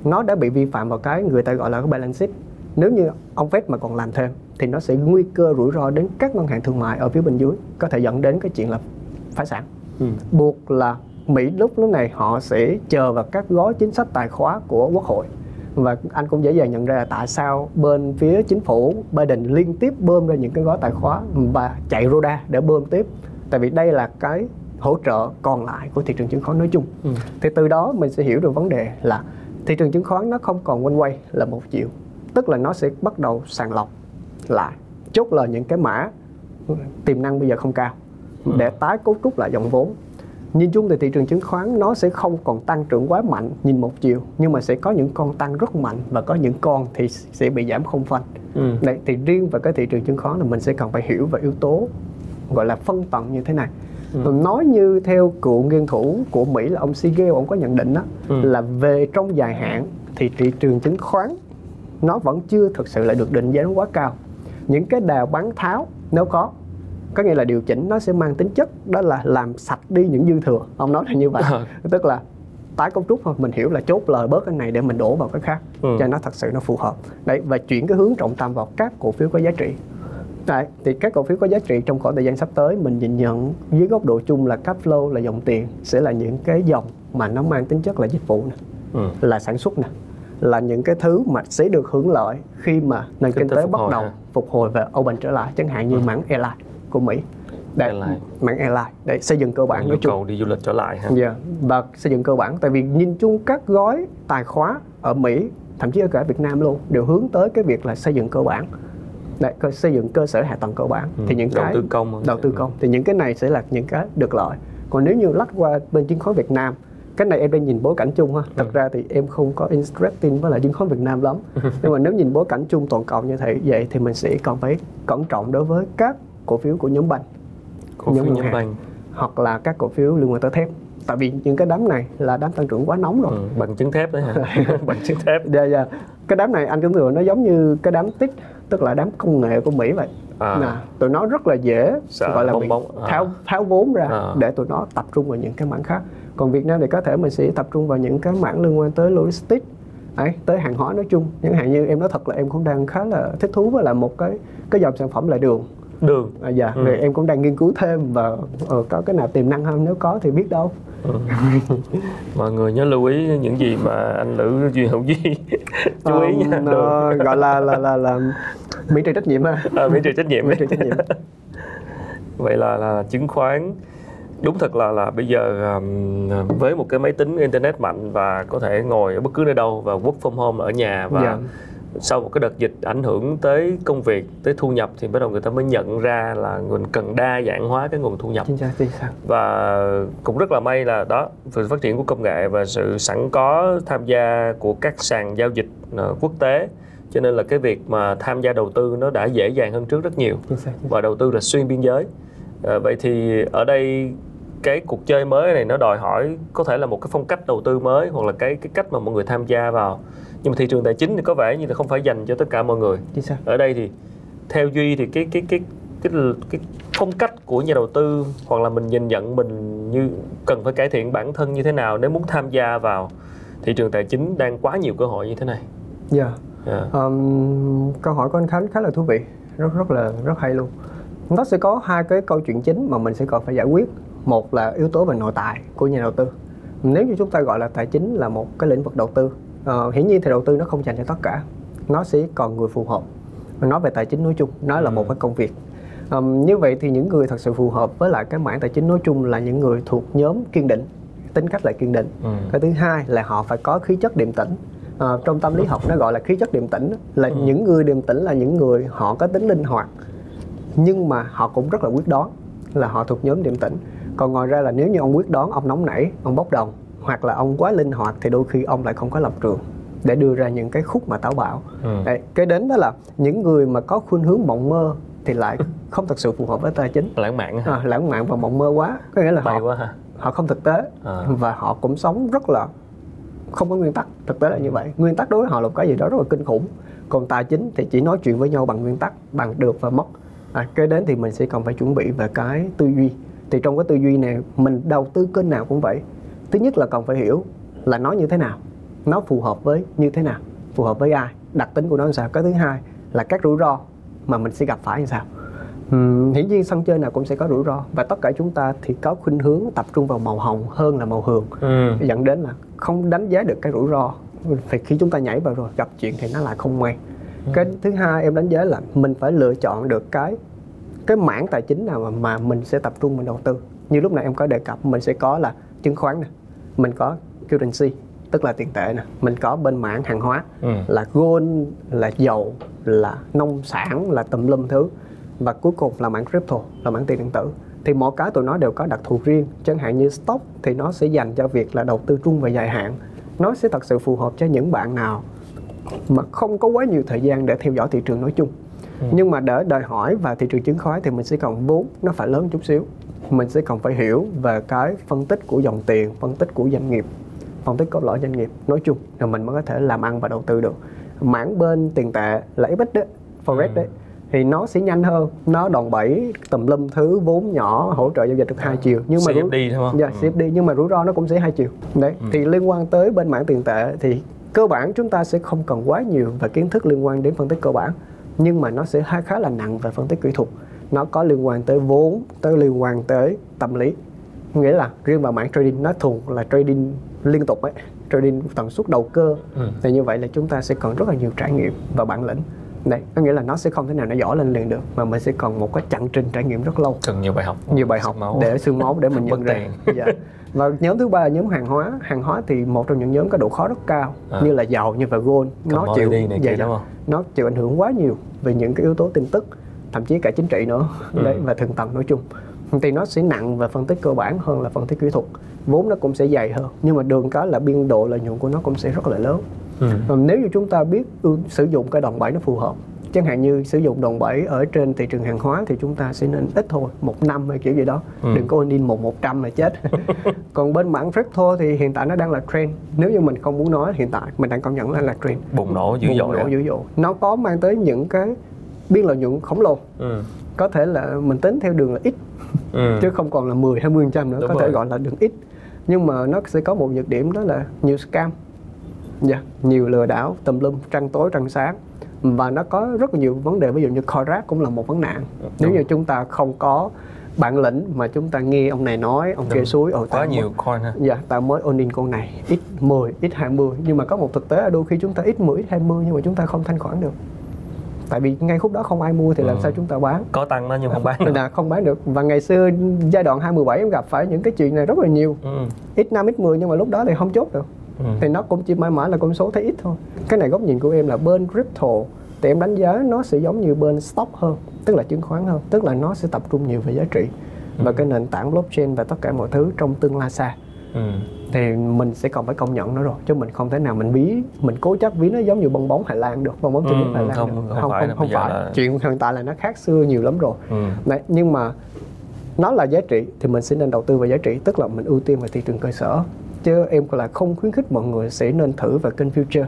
Nó đã bị vi phạm vào cái người ta gọi là cái balance sheet. Nếu như ông Fed mà còn làm thêm thì nó sẽ nguy cơ rủi ro đến các ngân hàng thương mại ở phía bên dưới có thể dẫn đến cái chuyện là phá sản. Ừ. buộc là Mỹ lúc lúc này họ sẽ chờ vào các gói chính sách tài khóa của quốc hội. Và anh cũng dễ dàng nhận ra là tại sao bên phía chính phủ Biden liên tiếp bơm ra những cái gói tài khóa và chạy roda để bơm tiếp. Tại vì đây là cái hỗ trợ còn lại của thị trường chứng khoán nói chung ừ. thì từ đó mình sẽ hiểu được vấn đề là thị trường chứng khoán nó không còn quanh quay là một chiều tức là nó sẽ bắt đầu sàng lọc lại chốt lời những cái mã tiềm năng bây giờ không cao ừ. để tái cấu trúc lại dòng vốn nhìn chung thì thị trường chứng khoán nó sẽ không còn tăng trưởng quá mạnh nhìn một chiều nhưng mà sẽ có những con tăng rất mạnh và có những con thì sẽ bị giảm không phanh ừ. Đấy, thì riêng về cái thị trường chứng khoán là mình sẽ cần phải hiểu về yếu tố gọi là phân tầng như thế này ừ. nói như theo cựu nghiên thủ của Mỹ là ông Siegel ông có nhận định đó ừ. là về trong dài hạn thì thị trường chứng khoán nó vẫn chưa thực sự lại được định giá quá cao những cái đào bán tháo nếu có có nghĩa là điều chỉnh nó sẽ mang tính chất đó là làm sạch đi những dư thừa ông nói là như vậy à. tức là tái cấu trúc thôi mình hiểu là chốt lời bớt cái này để mình đổ vào cái khác ừ. cho nó thật sự nó phù hợp đấy và chuyển cái hướng trọng tâm vào các cổ phiếu có giá trị Đấy, thì các cổ phiếu có giá trị trong khoảng thời gian sắp tới mình nhìn nhận dưới góc độ chung là cash flow là dòng tiền sẽ là những cái dòng mà nó mang tính chất là dịch vụ nè, ừ. là sản xuất nè, là những cái thứ mà sẽ được hưởng lợi khi mà nền kinh, kinh tế bắt đầu ha. phục hồi và open trở lại chẳng hạn như ừ. mảng airline của Mỹ để mảng airline để xây dựng cơ bản nói chung cầu đi du lịch trở lại ha. Yeah. Dạ, và xây dựng cơ bản tại vì nhìn chung các gói tài khóa ở Mỹ thậm chí ở cả Việt Nam luôn đều hướng tới cái việc là xây dựng cơ bản Đấy, xây dựng cơ sở hạ tầng cơ bản. Ừ, thì những đầu cái tư công đầu tư công. Thì những cái này sẽ là những cái được lợi. Còn nếu như lách qua bên chứng khoán Việt Nam cái này em đang nhìn bối cảnh chung ha. Thật ừ. ra thì em không có interesting với lại chứng khoán Việt Nam lắm. [laughs] Nhưng mà nếu nhìn bối cảnh chung toàn cầu như thế vậy thì mình sẽ còn phải cẩn trọng đối với các cổ phiếu của nhóm banh cổ nhóm phiếu nhóm banh hoặc là các cổ phiếu liên quan tới thép tại vì những cái đám này là đám tăng trưởng quá nóng rồi. Ừ, bằng chứng thép đấy hả? [laughs] [laughs] Bằng chứng thép. Dạ dạ. Cái đám này anh tưởng tượng nó giống như cái đám tích tức là đám công nghệ của mỹ vậy. À. nè tụi nó rất là dễ Sợ gọi là bong bóng à. tháo tháo vốn ra à. để tụi nó tập trung vào những cái mảng khác. Còn Việt Nam thì có thể mình sẽ tập trung vào những cái mảng liên quan tới logistics. Ấy tới hàng hóa nói chung. Chẳng hạn như em nói thật là em cũng đang khá là thích thú với là một cái cái dòng sản phẩm là đường. Đường. À, dạ. Ừ. em cũng đang nghiên cứu thêm và uh, có cái nào tiềm năng không nếu có thì biết đâu ừ. [laughs] mọi người nhớ lưu ý những gì mà anh lữ duy hữu duy [laughs] chú ý nha uh, gọi là là là là miễn trừ trách nhiệm ha à, miễn trừ trách nhiệm miễn trừ trách nhiệm [laughs] vậy là là chứng khoán đúng thật là là bây giờ um, với một cái máy tính internet mạnh và có thể ngồi ở bất cứ nơi đâu và work from home ở nhà và yeah. Sau một cái đợt dịch ảnh hưởng tới công việc tới thu nhập thì bắt đầu người ta mới nhận ra là mình cần đa dạng hóa cái nguồn thu nhập chính xác, chính xác. và cũng rất là may là đó sự phát triển của công nghệ và sự sẵn có tham gia của các sàn giao dịch uh, quốc tế cho nên là cái việc mà tham gia đầu tư nó đã dễ dàng hơn trước rất nhiều chính xác, chính xác. và đầu tư là xuyên biên giới à, vậy thì ở đây cái cuộc chơi mới này nó đòi hỏi có thể là một cái phong cách đầu tư mới hoặc là cái cái cách mà mọi người tham gia vào nhưng mà thị trường tài chính thì có vẻ như là không phải dành cho tất cả mọi người ở đây thì theo duy thì cái cái cái cái cái phong cách của nhà đầu tư hoặc là mình nhìn nhận mình như cần phải cải thiện bản thân như thế nào nếu muốn tham gia vào thị trường tài chính đang quá nhiều cơ hội như thế này. Dạ. Yeah. Yeah. Um, câu hỏi của anh Khánh khá là thú vị, rất rất là rất hay luôn nó sẽ có hai cái câu chuyện chính mà mình sẽ cần phải giải quyết một là yếu tố về nội tại của nhà đầu tư. Nếu như chúng ta gọi là tài chính là một cái lĩnh vực đầu tư uh, hiển nhiên thì đầu tư nó không dành cho tất cả. Nó sẽ còn người phù hợp. Nói về tài chính nói chung nó là ừ. một cái công việc. Um, như vậy thì những người thật sự phù hợp với lại cái mảng tài chính nói chung là những người thuộc nhóm kiên định tính cách là kiên định. Ừ. cái thứ hai là họ phải có khí chất điềm tĩnh. À, trong tâm lý học nó gọi là khí chất điềm tĩnh là ừ. những người điềm tĩnh là những người họ có tính linh hoạt nhưng mà họ cũng rất là quyết đoán là họ thuộc nhóm điềm tĩnh còn ngoài ra là nếu như ông quyết đoán ông nóng nảy ông bốc đồng hoặc là ông quá linh hoạt thì đôi khi ông lại không có lập trường để đưa ra những cái khúc mà táo bạo. Ừ. Đấy, cái đến đó là những người mà có khuynh hướng mộng mơ thì lại [laughs] không thật sự phù hợp với tài chính. Lãng mạn à, lãng mạn và mộng mơ quá. Có nghĩa là họ quá hả? họ không thực tế à. và họ cũng sống rất là không có nguyên tắc. Thực tế là như vậy. Nguyên tắc đối với họ là cái gì đó rất là kinh khủng. Còn tài chính thì chỉ nói chuyện với nhau bằng nguyên tắc bằng được và mất. À, cái đến thì mình sẽ cần phải chuẩn bị về cái tư duy thì trong cái tư duy này mình đầu tư kênh nào cũng vậy. Thứ nhất là cần phải hiểu là nó như thế nào nó phù hợp với như thế nào phù hợp với ai đặc tính của nó làm sao. Cái thứ hai là các rủi ro mà mình sẽ gặp phải như sao. Uhm, hiển nhiên sân chơi nào cũng sẽ có rủi ro và tất cả chúng ta thì có khuynh hướng tập trung vào màu hồng hơn là màu hường ừ. dẫn đến là không đánh giá được cái rủi ro. Thì khi chúng ta nhảy vào rồi gặp chuyện thì nó lại không may ừ. cái thứ hai em đánh giá là mình phải lựa chọn được cái cái mảng tài chính nào mà, mà mình sẽ tập trung mình đầu tư. Như lúc nãy em có đề cập mình sẽ có là chứng khoán nè mình có currency tức là tiền tệ nè mình có bên mảng hàng hóa ừ. là gold là dầu là nông sản là tùm lum thứ và cuối cùng là mảng crypto là mảng tiền điện tử. Thì mỗi cái tụi nó đều có đặc thù riêng chẳng hạn như stock thì nó sẽ dành cho việc là đầu tư trung và dài hạn. Nó sẽ thật sự phù hợp cho những bạn nào mà không có quá nhiều thời gian để theo dõi thị trường nói chung ừ. nhưng mà để đòi hỏi vào thị trường chứng khoán thì mình sẽ cần vốn nó phải lớn chút xíu mình sẽ cần phải hiểu về cái phân tích của dòng tiền phân tích của doanh nghiệp phân tích cốt lõi doanh nghiệp nói chung là mình mới có thể làm ăn và đầu tư được mảng bên tiền tệ là FX đấy forex ừ. đấy thì nó sẽ nhanh hơn nó đòn bẩy tùm lum thứ vốn nhỏ hỗ trợ giao dịch được hai à, chiều nhưng mà CFD đúng không? Dạ, ừ. CFD nhưng mà rủi ro nó cũng sẽ hai chiều đấy ừ. thì liên quan tới bên mảng tiền tệ thì cơ bản chúng ta sẽ không cần quá nhiều về kiến thức liên quan đến phân tích cơ bản nhưng mà nó sẽ khá là nặng về phân tích kỹ thuật. Nó có liên quan tới vốn tới liên quan tới tâm lý. Nghĩa là riêng vào mảng trading nó thuần là trading liên tục ấy trading tần suất đầu cơ. Ừ. thì như vậy là chúng ta sẽ cần rất là nhiều trải nghiệm và bản lĩnh. Đấy, có nghĩa là nó sẽ không thể nào nó giỏi lên liền được mà mình sẽ cần một cái chặng trình trải nghiệm rất lâu. Cần nhiều bài học. Nhiều bài học máu. để xương máu để mình [laughs] nhận ra. dạ. Và nhóm thứ ba là nhóm hàng hóa hàng hóa thì một trong những nhóm có độ khó rất cao à. như là dầu như là gold nó chịu này dạ, đúng không? nó chịu ảnh hưởng quá nhiều về những cái yếu tố tin tức thậm chí cả chính trị nữa ừ. đấy và thường tầng nói chung thì nó sẽ nặng về phân tích cơ bản hơn là phân tích kỹ thuật vốn nó cũng sẽ dày hơn nhưng mà đường cái là biên độ lợi nhuận của nó cũng sẽ rất là lớn ừ. nếu như chúng ta biết sử dụng cái đòn bẩy nó phù hợp chẳng hạn như sử dụng đòn bẩy ở trên thị trường hàng hóa thì chúng ta sẽ nên ít thôi một năm hay kiểu gì đó. Ừ. đừng có in một một trăm là chết. [laughs] Còn bên mảng crypto thì hiện tại nó đang là trend. Nếu như mình không muốn nói hiện tại mình đang công nhận là là trend. Bùng nổ dữ dội bùng nổ dữ dội. Nó có mang tới những cái biên lợi nhuận khổng lồ. Ừ. có thể là mình tính theo đường là ít ừ. chứ không còn là 10 20 trăm nữa Đúng có rồi. thể gọi là đường ít. Nhưng mà nó sẽ có một nhược điểm đó là nhiều scam. Dạ yeah, nhiều lừa đảo tùm lum trăng tối trăng sáng và nó có rất là nhiều vấn đề ví dụ như correct cũng là một vấn nạn. Đúng. nếu như chúng ta không có bản lĩnh mà chúng ta nghe ông này nói ông kia suối ồ quá nhiều coin ha. Dạ ta mới ôn in con này ít 10 ít 20 nhưng mà có một thực tế là đôi khi chúng ta ít 10 ít 20 nhưng mà chúng ta không thanh khoản được. Tại vì ngay khúc đó không ai mua thì làm ừ. sao chúng ta bán? Có tăng đó nhưng không bán được. là không bán được. Và ngày xưa giai đoạn 2017 em gặp phải những cái chuyện này rất là nhiều. Ừ. ít năm ít 10 nhưng mà lúc đó thì không chốt được ừ. thì nó cũng chỉ mãi mãi là con số thấy ít thôi cái này góc nhìn của em là bên crypto thì em đánh giá nó sẽ giống như bên stock hơn tức là chứng khoán hơn tức là nó sẽ tập trung nhiều về giá trị ừ. và cái nền tảng blockchain và tất cả mọi thứ trong tương lai xa ừ. thì mình sẽ còn phải công nhận nó rồi chứ mình không thể nào mình bí mình cố chấp ví nó giống như bong bóng Hà Lan được bong bóng ừ, Hà Lan không, được. không không phải, không, không phải. Là... chuyện hiện tại là nó khác xưa nhiều lắm rồi ừ. Đấy, nhưng mà nó là giá trị thì mình sẽ nên đầu tư vào giá trị tức là mình ưu tiên vào thị trường cơ sở chứ em là không khuyến khích mọi người sẽ nên thử vào kênh future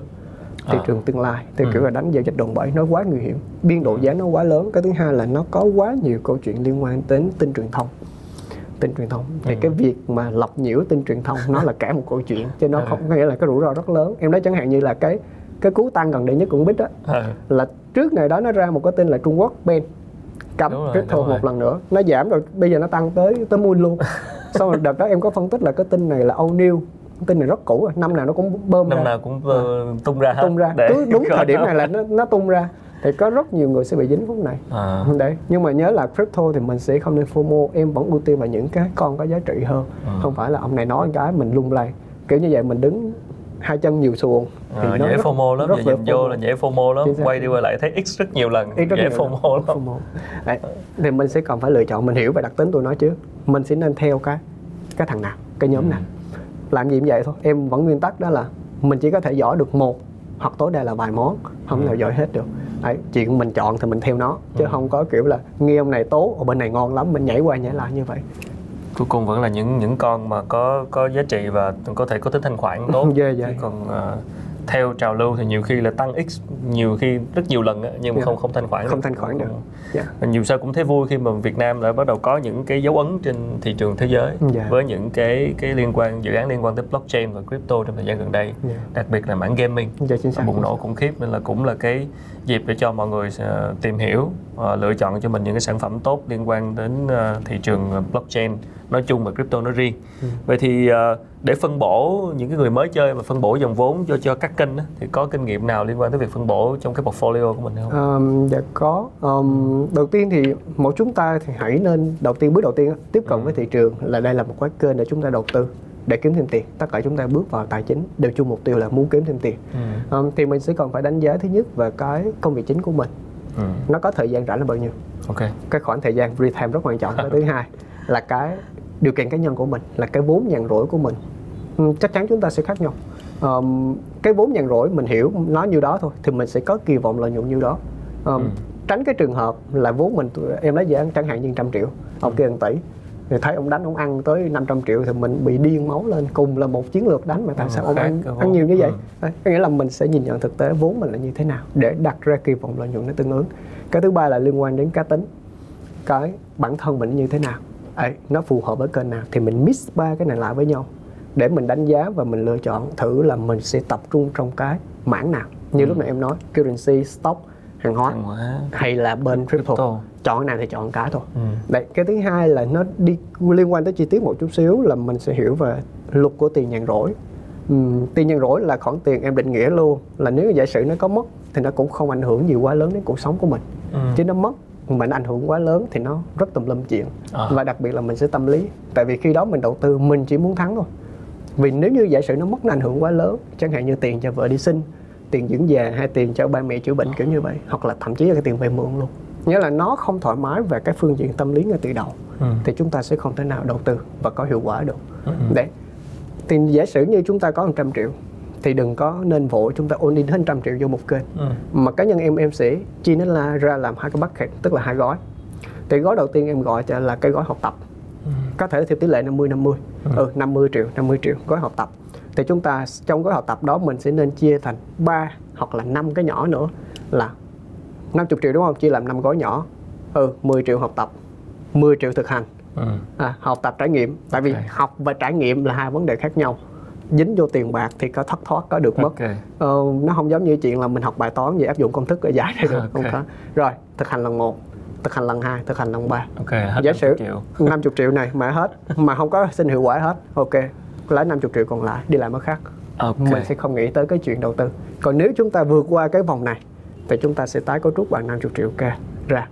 thị à. trường tương lai theo ừ. kiểu là đánh giao dịch đòn bẩy nó quá nguy hiểm biên độ giá nó quá lớn cái thứ hai là nó có quá nhiều câu chuyện liên quan đến tin truyền thông tin truyền thông thì ừ. cái việc mà lọc nhiễu tin truyền thông nó là cả một câu chuyện chứ nó ừ. không có nghĩa là cái rủi ro rất lớn em nói chẳng hạn như là cái cái cú tăng gần đây nhất của bit đó ừ. là trước ngày đó nó ra một cái tin là Trung Quốc ban rồi, crypto một lần nữa nó giảm rồi bây giờ nó tăng tới tới moon luôn [laughs] xong rồi đợt đó em có phân tích là cái tin này là old new tin này rất cũ rồi năm nào nó cũng bơm năm ra. nào cũng ờ, tung ra hết. Tung ra. Để cứ đúng [laughs] thời điểm này là nó, nó tung ra. Thì có rất nhiều người sẽ bị dính phút này. À, đấy. Nhưng mà nhớ là crypto thì mình sẽ không nên FOMO. Em vẫn ưu tiên vào những cái con có giá trị hơn. Ừ. không phải là ông này nói cái mình lung lay. Kiểu như vậy mình đứng hai chân nhiều xuồng thì à, nó dễ rất- FOMO lắm rất dễ nhìn vô là dễ FOMO lắm. Chính quay đi quay lại thấy x rất nhiều lần Ít rất dễ FOMO lắm. FOMO. Đấy, thì mình sẽ còn phải lựa chọn mình hiểu về đặc tính tụi nó chứ mình sẽ nên theo cái cái thằng nào cái nhóm Ừ. nào. Làm gì cũng vậy thôi. Em vẫn nguyên tắc đó là mình chỉ có thể giỏi được một hoặc tối đa là vài món không Ừ. nào giỏi hết được. Đấy, chuyện mình chọn thì mình theo nó chứ Ừ. không có kiểu là nghe ông này tốt ở bên này ngon lắm mình nhảy qua nhảy lại như vậy cuối cùng vẫn là những những con mà có có giá trị và có thể có tính thanh khoản tốt [laughs] Dạ, dạ. chứ còn ờ, theo trào lưu thì nhiều khi là tăng x nhiều khi rất nhiều lần á, nhưng mà Dạ. không không thanh khoản không được. thanh khoản được dạ Và nhiều sao cũng thấy vui khi mà Việt Nam đã bắt đầu có những cái dấu ấn trên thị trường thế giới Dạ. với những cái cái liên quan dự án liên quan tới blockchain và crypto trong thời gian gần đây Dạ. đặc biệt là mảng gaming dạ chính xác bùng nổ khủng khiếp nên là cũng là cái dịp để cho mọi người ờ, tìm hiểu ờ, lựa chọn cho mình những cái sản phẩm tốt liên quan đến ờ, thị trường blockchain nói chung và crypto nói riêng Ừ. vậy thì ờ, để phân bổ những cái người mới chơi và phân bổ dòng vốn cho cho các kênh á, thì có kinh nghiệm nào liên quan tới việc phân bổ trong cái portfolio của mình không? Um, dạ có um, đầu tiên thì mỗi chúng ta thì hãy nên đầu tiên bước đầu tiên tiếp cận Ừ. với thị trường là đây là một cái kênh để chúng ta đầu tư để kiếm thêm tiền tất cả chúng ta bước vào tài chính đều chung mục tiêu là muốn kiếm thêm tiền Ừ. um, thì mình sẽ còn phải đánh giá thứ nhất về cái công việc chính của mình Ừ. nó có thời gian rảnh là bao nhiêu Ok. cái khoảng thời gian free time rất quan trọng cái thứ [laughs] hai là cái điều kiện cá nhân của mình là cái vốn nhàn rỗi của mình. Ừ, chắc chắn chúng ta sẽ khác nhau. Ờm, cái vốn nhàn rỗi mình hiểu nó như đó thôi thì mình sẽ có kỳ vọng lợi nhuận như đó. Ờm, Ừ. tránh cái trường hợp là vốn mình em lấy dự chẳng hạn như trăm triệu ông kia 1 tỷ thì thấy ông đánh ông ăn tới 500 triệu thì mình bị điên máu lên cùng là một chiến lược đánh mà tại Ừ, sao ông ăn, ăn nhiều như vậy? Ừ. Đấy, có nghĩa là mình sẽ nhìn nhận thực tế vốn mình là như thế nào để đặt ra kỳ vọng lợi nhuận nó tương ứng. Cái thứ ba là liên quan đến cá tính. Cái bản thân mình như thế nào ấy nó phù hợp với kênh nào thì mình mix ba cái này lại với nhau để mình đánh giá và mình lựa chọn thử là mình sẽ tập trung trong cái mảng nào như Ừ. lúc nãy em nói currency stock hàng hóa Hàng hóa. hay là bên crypto, Crypto. chọn cái nào thì chọn cái thôi Ừ. Đấy, cái thứ hai là nó đi liên quan tới chi tiết một chút xíu là mình sẽ hiểu về luật của tiền nhàn rỗi. Ừm, tiền nhàn rỗi là khoản tiền em định nghĩa luôn là nếu giả sử nó có mất thì nó cũng không ảnh hưởng gì quá lớn đến cuộc sống của mình. Ừ. Chứ nó mất mà nó ảnh hưởng quá lớn thì nó rất tùm lum chuyện. À. Và đặc biệt là mình sẽ tâm lý. Tại vì khi đó mình đầu tư mình chỉ muốn thắng thôi. Vì nếu như giả sử nó mất nó ảnh hưởng quá lớn, chẳng hạn như tiền cho vợ đi sinh, tiền dưỡng già hay tiền cho ba mẹ chữa bệnh kiểu như vậy, hoặc là thậm chí là cái tiền vay mượn luôn. Nghĩa là nó không thoải mái về cái phương diện tâm lý ngay từ đầu Ừ. thì chúng ta sẽ không thể nào đầu tư và có hiệu quả được. Ừ. Đấy. Thì giả sử như chúng ta có 100 triệu thì đừng có nên vội chúng ta ôn in hết 100 triệu vô một kênh. Ừ. Mà cá nhân em em sẽ chia nó la ra làm hai cái bucket tức là hai gói. Thì gói đầu tiên em gọi là cái gói học tập. Ừ. Có thể theo tỷ lệ 50 50. Ừ. Ừ 50 triệu, 50 triệu gói học tập. Thì chúng ta trong gói học tập đó mình sẽ nên chia thành 3 hoặc là 5 cái nhỏ nữa là 50 triệu đúng không? Chia làm 5 gói nhỏ. Ừ 10 triệu học tập, 10 triệu thực hành Ừ. à, học tập trải nghiệm tại vì học và trải nghiệm là hai vấn đề khác nhau dính vô tiền bạc thì có thất thoát có được mất Ok. ờ, nó không giống như chuyện là mình học bài toán về áp dụng công thức để giải ra được không Ok. có rồi thực hành lần một thực hành lần hai thực hành lần ba Ok. Hết giả 50 sử triệu. [laughs] 50 triệu này mà hết mà không có sinh hiệu quả hết ok lấy 50 triệu còn lại đi làm cái khác Ok. mình sẽ không nghĩ tới cái chuyện đầu tư còn nếu chúng ta vượt qua cái vòng này thì chúng ta sẽ tái cấu trúc bằng 50 triệu k ra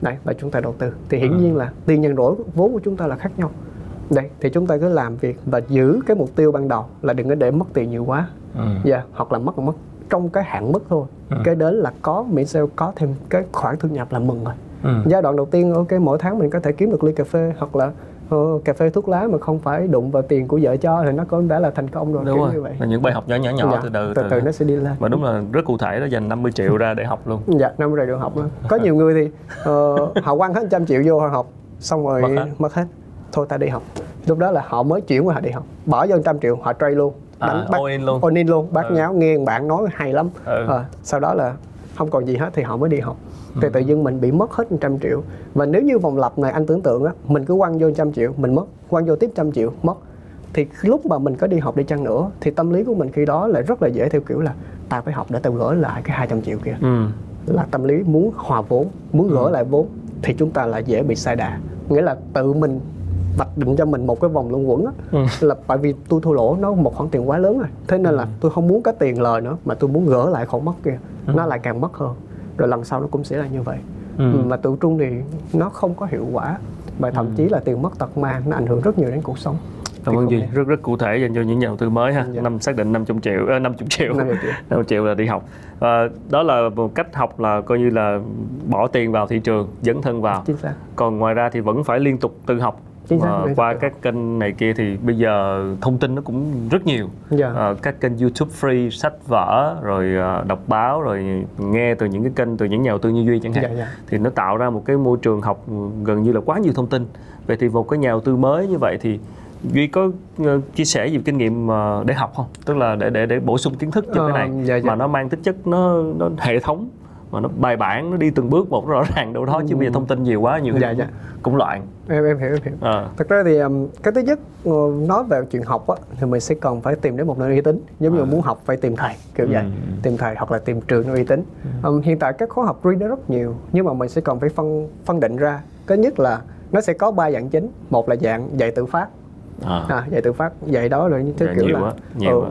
đấy và chúng ta đầu tư thì hiển Ừ. nhiên là tiền nhân rỗi vốn của chúng ta là khác nhau đây thì chúng ta cứ làm việc và giữ cái mục tiêu ban đầu là đừng có để mất tiền nhiều quá Ừ. dạ hoặc là mất là mất trong cái hạn mức thôi Ừ. cái đến là có miễn sao có thêm cái khoản thu nhập là mừng rồi Ừ. giai đoạn đầu tiên ok mỗi tháng mình có thể kiếm được ly cà phê hoặc là ờ, cà phê thuốc lá mà không phải đụng vào tiền của vợ cho thì nó cũng đã là thành công rồi Đúng kiểu rồi. như vậy Là những bài học nhỏ nhỏ nhỏ Dạ, từ từ từ từ nó sẽ đi lên Mà đúng là rất cụ thể đó dành 50 triệu ra để học luôn. dạ năm rồi được học nữa có nhiều người thì ờ, họ quăng hết trăm triệu vô họ học xong rồi Mất hết. mất hết thôi ta đi học. Lúc đó là họ mới chuyển qua họ đi học. Bỏ vô trăm triệu họ trade luôn. À, all in luôn. all in luôn. Bát Ừ. nháo nghe bạn nói hay lắm. Ừ. Ờ, sau đó là không còn gì hết thì họ mới đi học. Thì tự dưng mình bị mất hết 100 triệu. Và nếu như vòng lặp này anh tưởng tượng á mình cứ quăng vô 100 triệu mình mất. Quăng vô tiếp trăm triệu mất. Thì lúc mà mình có đi học đi chăng nữa thì tâm lý của mình khi đó lại rất là dễ theo kiểu là tao phải học để tao gỡ lại cái 200 triệu kia. Ừ. là tâm lý muốn hòa vốn muốn gỡ lại vốn thì chúng ta lại dễ bị sai đà. Nghĩa là tự mình vạch định cho mình một cái vòng luẩn quẩn á ừ. là tại vì tôi thua lỗ nó một khoản tiền quá lớn rồi thế nên là ừ. tôi không muốn có tiền lời nữa mà tôi muốn gỡ lại khoản mất kia ừ. nó lại càng mất hơn rồi lần sau nó cũng sẽ là như vậy ừ. mà tự trung thì nó không có hiệu quả và thậm ừ. chí là tiền mất tật mang nó ảnh hưởng rất nhiều đến cuộc sống Cảm ơn Duy, rất rất cụ thể dành cho những nhà đầu tư mới ha. Dạ. Năm xác định 50 triệu, uh, 50 triệu, 50 triệu. [laughs] 50 triệu là đi học. Và đó là một cách học là coi như là bỏ tiền vào thị trường, dấn thân vào. Chính xác. Còn ngoài ra thì vẫn phải liên tục tự học Chính xác, uh, qua các kênh này kia thì bây giờ thông tin nó cũng rất nhiều yeah. Dạ. uh, các kênh YouTube free sách vở rồi uh, đọc báo rồi nghe từ những cái kênh từ những nhà đầu tư như duy chẳng hạn yeah, yeah. thì nó tạo ra một cái môi trường học gần như là quá nhiều thông tin vậy thì một cái nhà đầu tư mới như vậy thì duy có uh, chia sẻ gì kinh nghiệm để học không tức là để để để bổ sung kiến thức cho uh, cái này dạ, dạ. mà nó mang tính chất nó nó hệ thống mà nó bài bản nó đi từng bước một rõ ràng đâu đó chứ bây giờ thông tin nhiều quá nhiều dạ, dạ. cũng loạn em em hiểu em hiểu à. thật ra thì um, cái thứ nhất ờ, nói về chuyện học á thì mình sẽ cần phải tìm đến một nơi uy tín giống như à. muốn học phải tìm thầy kiểu ừ. vậy tìm thầy hoặc là tìm trường uy tín ừ. um, hiện tại các khóa học free nó rất nhiều nhưng mà mình sẽ cần phải phân phân định ra cái nhất là nó sẽ có ba dạng chính một là dạng dạy tự phát à. À, dạy tự phát dạy đó rồi như thế dạ, kiểu nhiều là quá, nhiều ừ,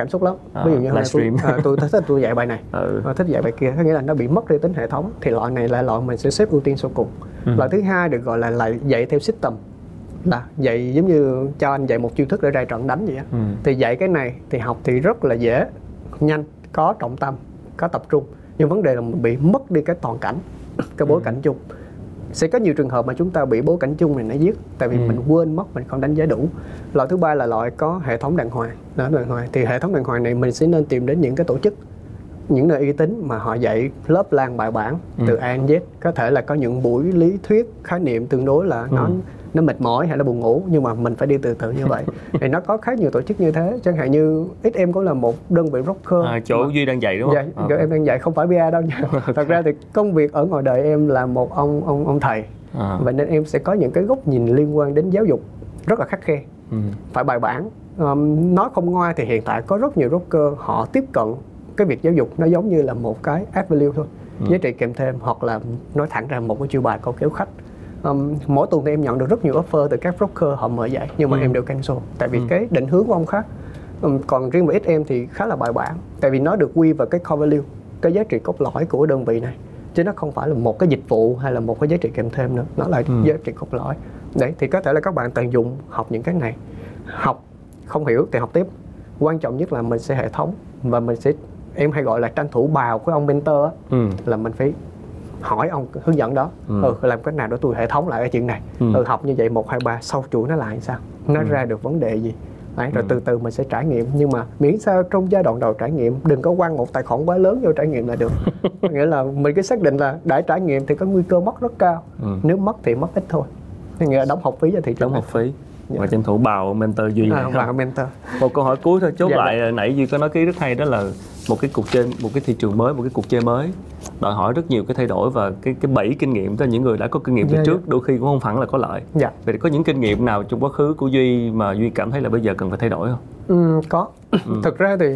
cảm xúc lắm. À, ví dụ như là tôi, à, tôi thích tôi dạy bài này. Ừ. thích dạy bài kia. Có nghĩa là nó bị mất đi tính hệ thống. Thì loại này là loại mình sẽ xếp ưu tiên sau cùng. Ừ. loại thứ hai được gọi là lại dạy theo system. Là dạy giống như cho anh dạy một chiêu thức để ra trận đánh vậy á. Ừ. thì dạy cái này thì học thì rất là dễ nhanh có trọng tâm có tập trung. Nhưng vấn đề là mình bị mất đi cái toàn cảnh cái bối ừ. cảnh chung sẽ có nhiều trường hợp mà chúng ta bị bối cảnh chung này nó giết tại vì ừ. mình quên mất mình không đánh giá đủ loại thứ ba là loại có hệ thống đàng hoàng đó đàng hoàng thì hệ thống đàng hoàng này mình sẽ nên tìm đến những cái tổ chức những nơi uy tín mà họ dạy lớp lan bài bản ừ. từ A đến Z có thể là có những buổi lý thuyết khái niệm tương đối là ừ. Nó mệt mỏi hay là buồn ngủ nhưng mà mình phải đi từ từ như vậy. [laughs] Thì nó có khá nhiều tổ chức như thế chẳng hạn như XM cũng là một đơn vị broker à, chỗ mà, duy đang dạy đúng không? Dạ, à. em đang dạy không phải bia đâu nha. [laughs] Thật ra thì công việc ở ngoài đời em là một ông ông ông thầy. À. và nên em sẽ có những cái góc nhìn liên quan đến giáo dục rất là khắc khe. Ừ. phải bài bản. Um, nói không ngoa thì hiện tại có rất nhiều broker họ tiếp cận cái việc giáo dục nó giống như là một cái add value thôi. Ừ. giá trị kèm thêm hoặc là nói thẳng ra một cái chiêu bài câu kéo khách um, mỗi tuần thì em nhận được rất nhiều offer từ các broker họ mời dạy nhưng mà ừ. em đều cancel tại vì ừ. cái định hướng của ông khác um, còn riêng với XM thì khá là bài bản tại vì nó được quy vào cái core value cái giá trị cốt lõi của đơn vị này chứ nó không phải là một cái dịch vụ hay là một cái giá trị kèm thêm nữa nó là ừ. giá trị cốt lõi đấy thì có thể là các bạn tận dụng học những cái này học không hiểu thì học tiếp quan trọng nhất là mình sẽ hệ thống và mình sẽ em hay gọi là tranh thủ bào của ông mentor á, ừ. là mình phải hỏi ông hướng dẫn đó ừ. ừ làm cách nào để tôi hệ thống lại cái chuyện này ừ. ừ học như vậy một hai ba sau chuỗi nó lại sao nó ừ. ra được vấn đề gì Đấy, rồi ừ. từ từ mình sẽ trải nghiệm nhưng mà miễn sao trong giai đoạn đầu trải nghiệm đừng có quăng một tài khoản quá lớn vô trải nghiệm là được [laughs] nghĩa là mình cứ xác định là đã trải nghiệm thì có nguy cơ mất rất cao ừ. nếu mất thì mất ít thôi nghĩa là đóng học phí cho thị trường đóng học phí và tranh thủ bào mentor duy à, bào mentor một câu hỏi cuối thôi chốt dạ, lại dạ. nãy duy có nói cái rất hay đó là một cái cuộc chơi một cái thị trường mới một cái cuộc chơi mới đòi hỏi rất nhiều cái thay đổi và cái cái bẫy kinh nghiệm cho những người đã có kinh nghiệm từ yeah, dạ, trước yeah. đôi khi cũng không hẳn là có lợi yeah. vậy có những kinh nghiệm nào trong quá khứ của duy mà duy cảm thấy là bây giờ cần phải thay đổi không ừ, có ừ. [clears throat] thực ra thì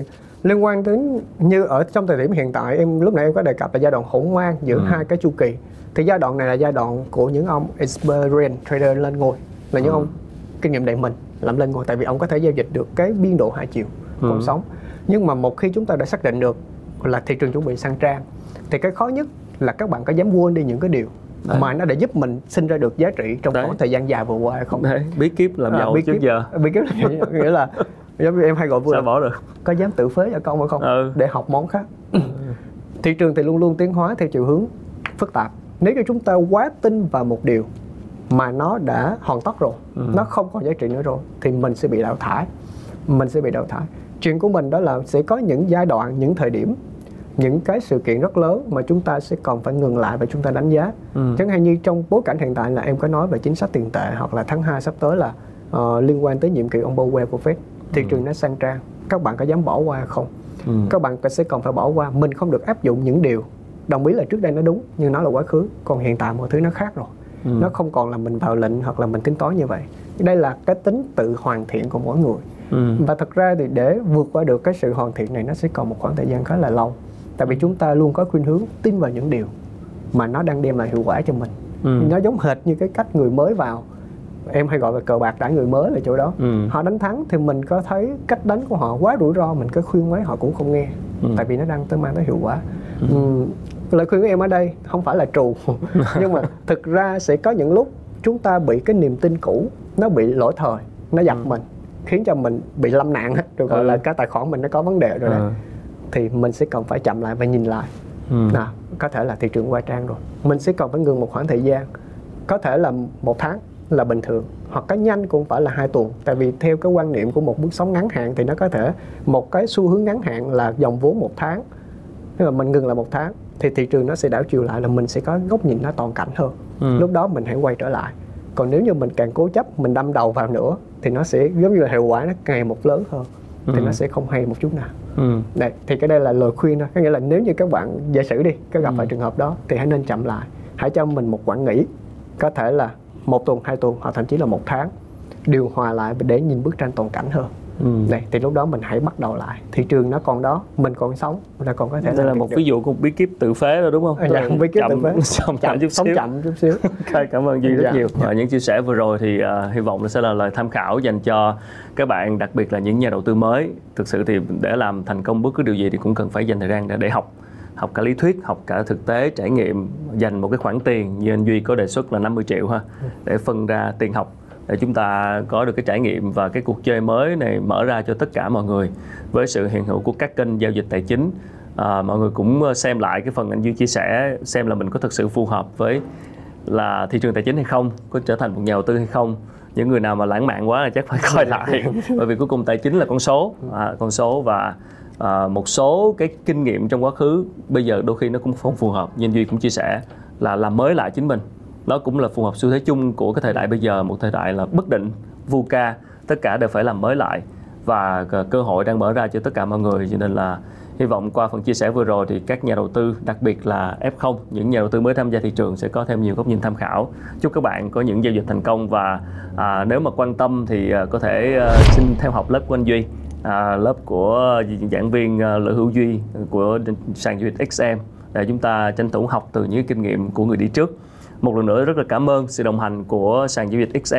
liên quan đến như ở trong thời điểm hiện tại em lúc nãy em có đề cập là giai đoạn hỗn mang giữa ừ. hai cái chu kỳ thì giai đoạn này là giai đoạn của những ông experience trader lên ngôi là những ừ. ông kinh nghiệm đầy mình làm lên ngôi tại vì ông có thể giao dịch được cái biên độ hai chiều ừ. cùng sống nhưng mà một khi chúng ta đã xác định được là thị trường chuẩn bị sang trang thì cái khó nhất là các bạn có dám quên đi những cái điều Đấy. mà nó để giúp mình sinh ra được giá trị trong khoảng thời gian dài vừa qua hay không Đấy. bí kíp làm à, giàu à, bí trước kíp, giờ bí kíp là nghĩa là giống như em hay gọi vừa sao bỏ được có dám tự phế cho con hay không ừ. để học món khác thị trường thì luôn luôn tiến hóa theo chiều hướng phức tạp nếu như chúng ta quá tin vào một điều mà nó đã hoàn tất rồi ừ. nó không còn giá trị nữa rồi thì mình sẽ bị đào thải mình sẽ bị đào thải chuyện của mình đó là sẽ có những giai đoạn những thời điểm những cái sự kiện rất lớn mà chúng ta sẽ còn phải ngừng lại và chúng ta đánh giá ừ. chẳng hạn như trong bối cảnh hiện tại là em có nói về chính sách tiền tệ hoặc là tháng 2 sắp tới là uh, liên quan tới nhiệm kỳ ông Powell của Fed thị ừ. trường nó sang trang các bạn có dám bỏ qua không ừ. các bạn sẽ còn phải bỏ qua mình không được áp dụng những điều đồng ý là trước đây nó đúng nhưng nó là quá khứ còn hiện tại mọi thứ nó khác rồi ừ. nó không còn là mình vào lệnh hoặc là mình tính toán như vậy đây là cái tính tự hoàn thiện của mỗi người ừ. và thật ra thì để vượt qua được cái sự hoàn thiện này nó sẽ còn một khoảng thời gian khá là lâu tại vì chúng ta luôn có khuynh hướng tin vào những điều mà nó đang đem lại hiệu quả cho mình ừ. nó giống hệt như cái cách người mới vào em hay gọi là cờ bạc đãi người mới là chỗ đó ừ. họ đánh thắng thì mình có thấy cách đánh của họ quá rủi ro mình cứ khuyên mấy họ cũng không nghe ừ. tại vì nó đang tới mang tới hiệu quả ừ. Ừ. lời khuyên của em ở đây không phải là trù [laughs] nhưng mà thực ra sẽ có những lúc chúng ta bị cái niềm tin cũ nó bị lỗi thời nó dập ừ. mình khiến cho mình bị lâm nạn [laughs] rồi gọi ừ. là cái tài khoản mình nó có vấn đề rồi ừ. thì mình sẽ cần phải chậm lại và nhìn lại ừ. nào có thể là thị trường qua trang rồi mình sẽ cần phải ngừng một khoảng thời gian có thể là một tháng là bình thường hoặc cái nhanh cũng phải là hai tuần tại vì theo cái quan niệm của một bước sóng ngắn hạn thì nó có thể một cái xu hướng ngắn hạn là dòng vốn một tháng nếu mà mình ngừng là một tháng thì thị trường nó sẽ đảo chiều lại là mình sẽ có góc nhìn nó toàn cảnh hơn ừ. lúc đó mình hãy quay trở lại còn nếu như mình càng cố chấp mình đâm đầu vào nữa thì nó sẽ giống như là hiệu quả nó ngày một lớn hơn thì ừ. nó sẽ không hay một chút nào ừ. Đây, thì cái đây là lời khuyên thôi có nghĩa là nếu như các bạn giả sử đi có gặp ừ. phải trường hợp đó thì hãy nên chậm lại hãy cho mình một quãng nghỉ có thể là một tuần hai tuần hoặc thậm chí là một tháng điều hòa lại để nhìn bức tranh toàn cảnh hơn Ừ. Này, thì lúc đó mình hãy bắt đầu lại thị trường nó còn đó mình còn sống là còn có thể đây là một được. ví dụ của bí kíp tự phế rồi đúng không à, dạ, bí kíp chậm, tự phế [laughs] chậm, chậm chút sống xíu chậm chút xíu [laughs] okay, cảm ơn duy rất dạ. nhiều dạ. những chia sẻ vừa rồi thì uh, hy vọng nó sẽ là lời tham khảo dành cho các bạn đặc biệt là những nhà đầu tư mới thực sự thì để làm thành công bất cứ điều gì thì cũng cần phải dành thời gian để, để học học cả lý thuyết học cả thực tế trải nghiệm dành một cái khoản tiền như anh duy có đề xuất là 50 triệu ha để phân ra tiền học để chúng ta có được cái trải nghiệm và cái cuộc chơi mới này mở ra cho tất cả mọi người với sự hiện hữu của các kênh giao dịch tài chính. À, mọi người cũng ờ, xem lại cái phần anh duy chia sẻ xem là mình có thực sự phù hợp với là thị trường tài chính hay không có trở thành một nhà đầu tư hay không. Những người nào mà lãng mạn quá là chắc phải [laughs] coi lại bởi vì cuối cùng tài chính là con số. À, con số và à, một số cái kinh nghiệm trong quá khứ bây giờ đôi khi nó cũng không phù hợp. Nhưng duy cũng chia sẻ là làm mới lại chính mình đó cũng là phù hợp xu thế chung của cái thời đại bây giờ một thời đại là bất định VUCA tất cả đều phải làm mới lại và cơ hội đang mở ra cho tất cả mọi người. Cho nên là hy vọng qua phần chia sẻ vừa rồi thì các nhà đầu tư đặc biệt là F0 những nhà đầu tư mới tham gia thị trường sẽ có thêm nhiều góc nhìn tham khảo. Chúc các bạn có những giao dịch thành công và à, nếu mà quan tâm thì à, có thể à, xin theo học lớp của anh Duy à, lớp của giảng viên à, Lữ Hữu Duy của sàn giao dịch XM để chúng ta tranh thủ học từ những kinh nghiệm của người đi trước một lần nữa rất là cảm ơn sự đồng hành của sàn giao dịch XM.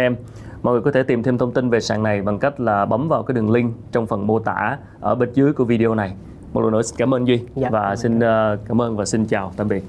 Mọi người có thể tìm thêm thông tin về sàn này bằng cách là bấm vào cái đường link trong phần mô tả ở bên dưới của video này. Một lần nữa xin cảm ơn Duy dạ, và xin uh, cảm ơn và xin chào tạm biệt.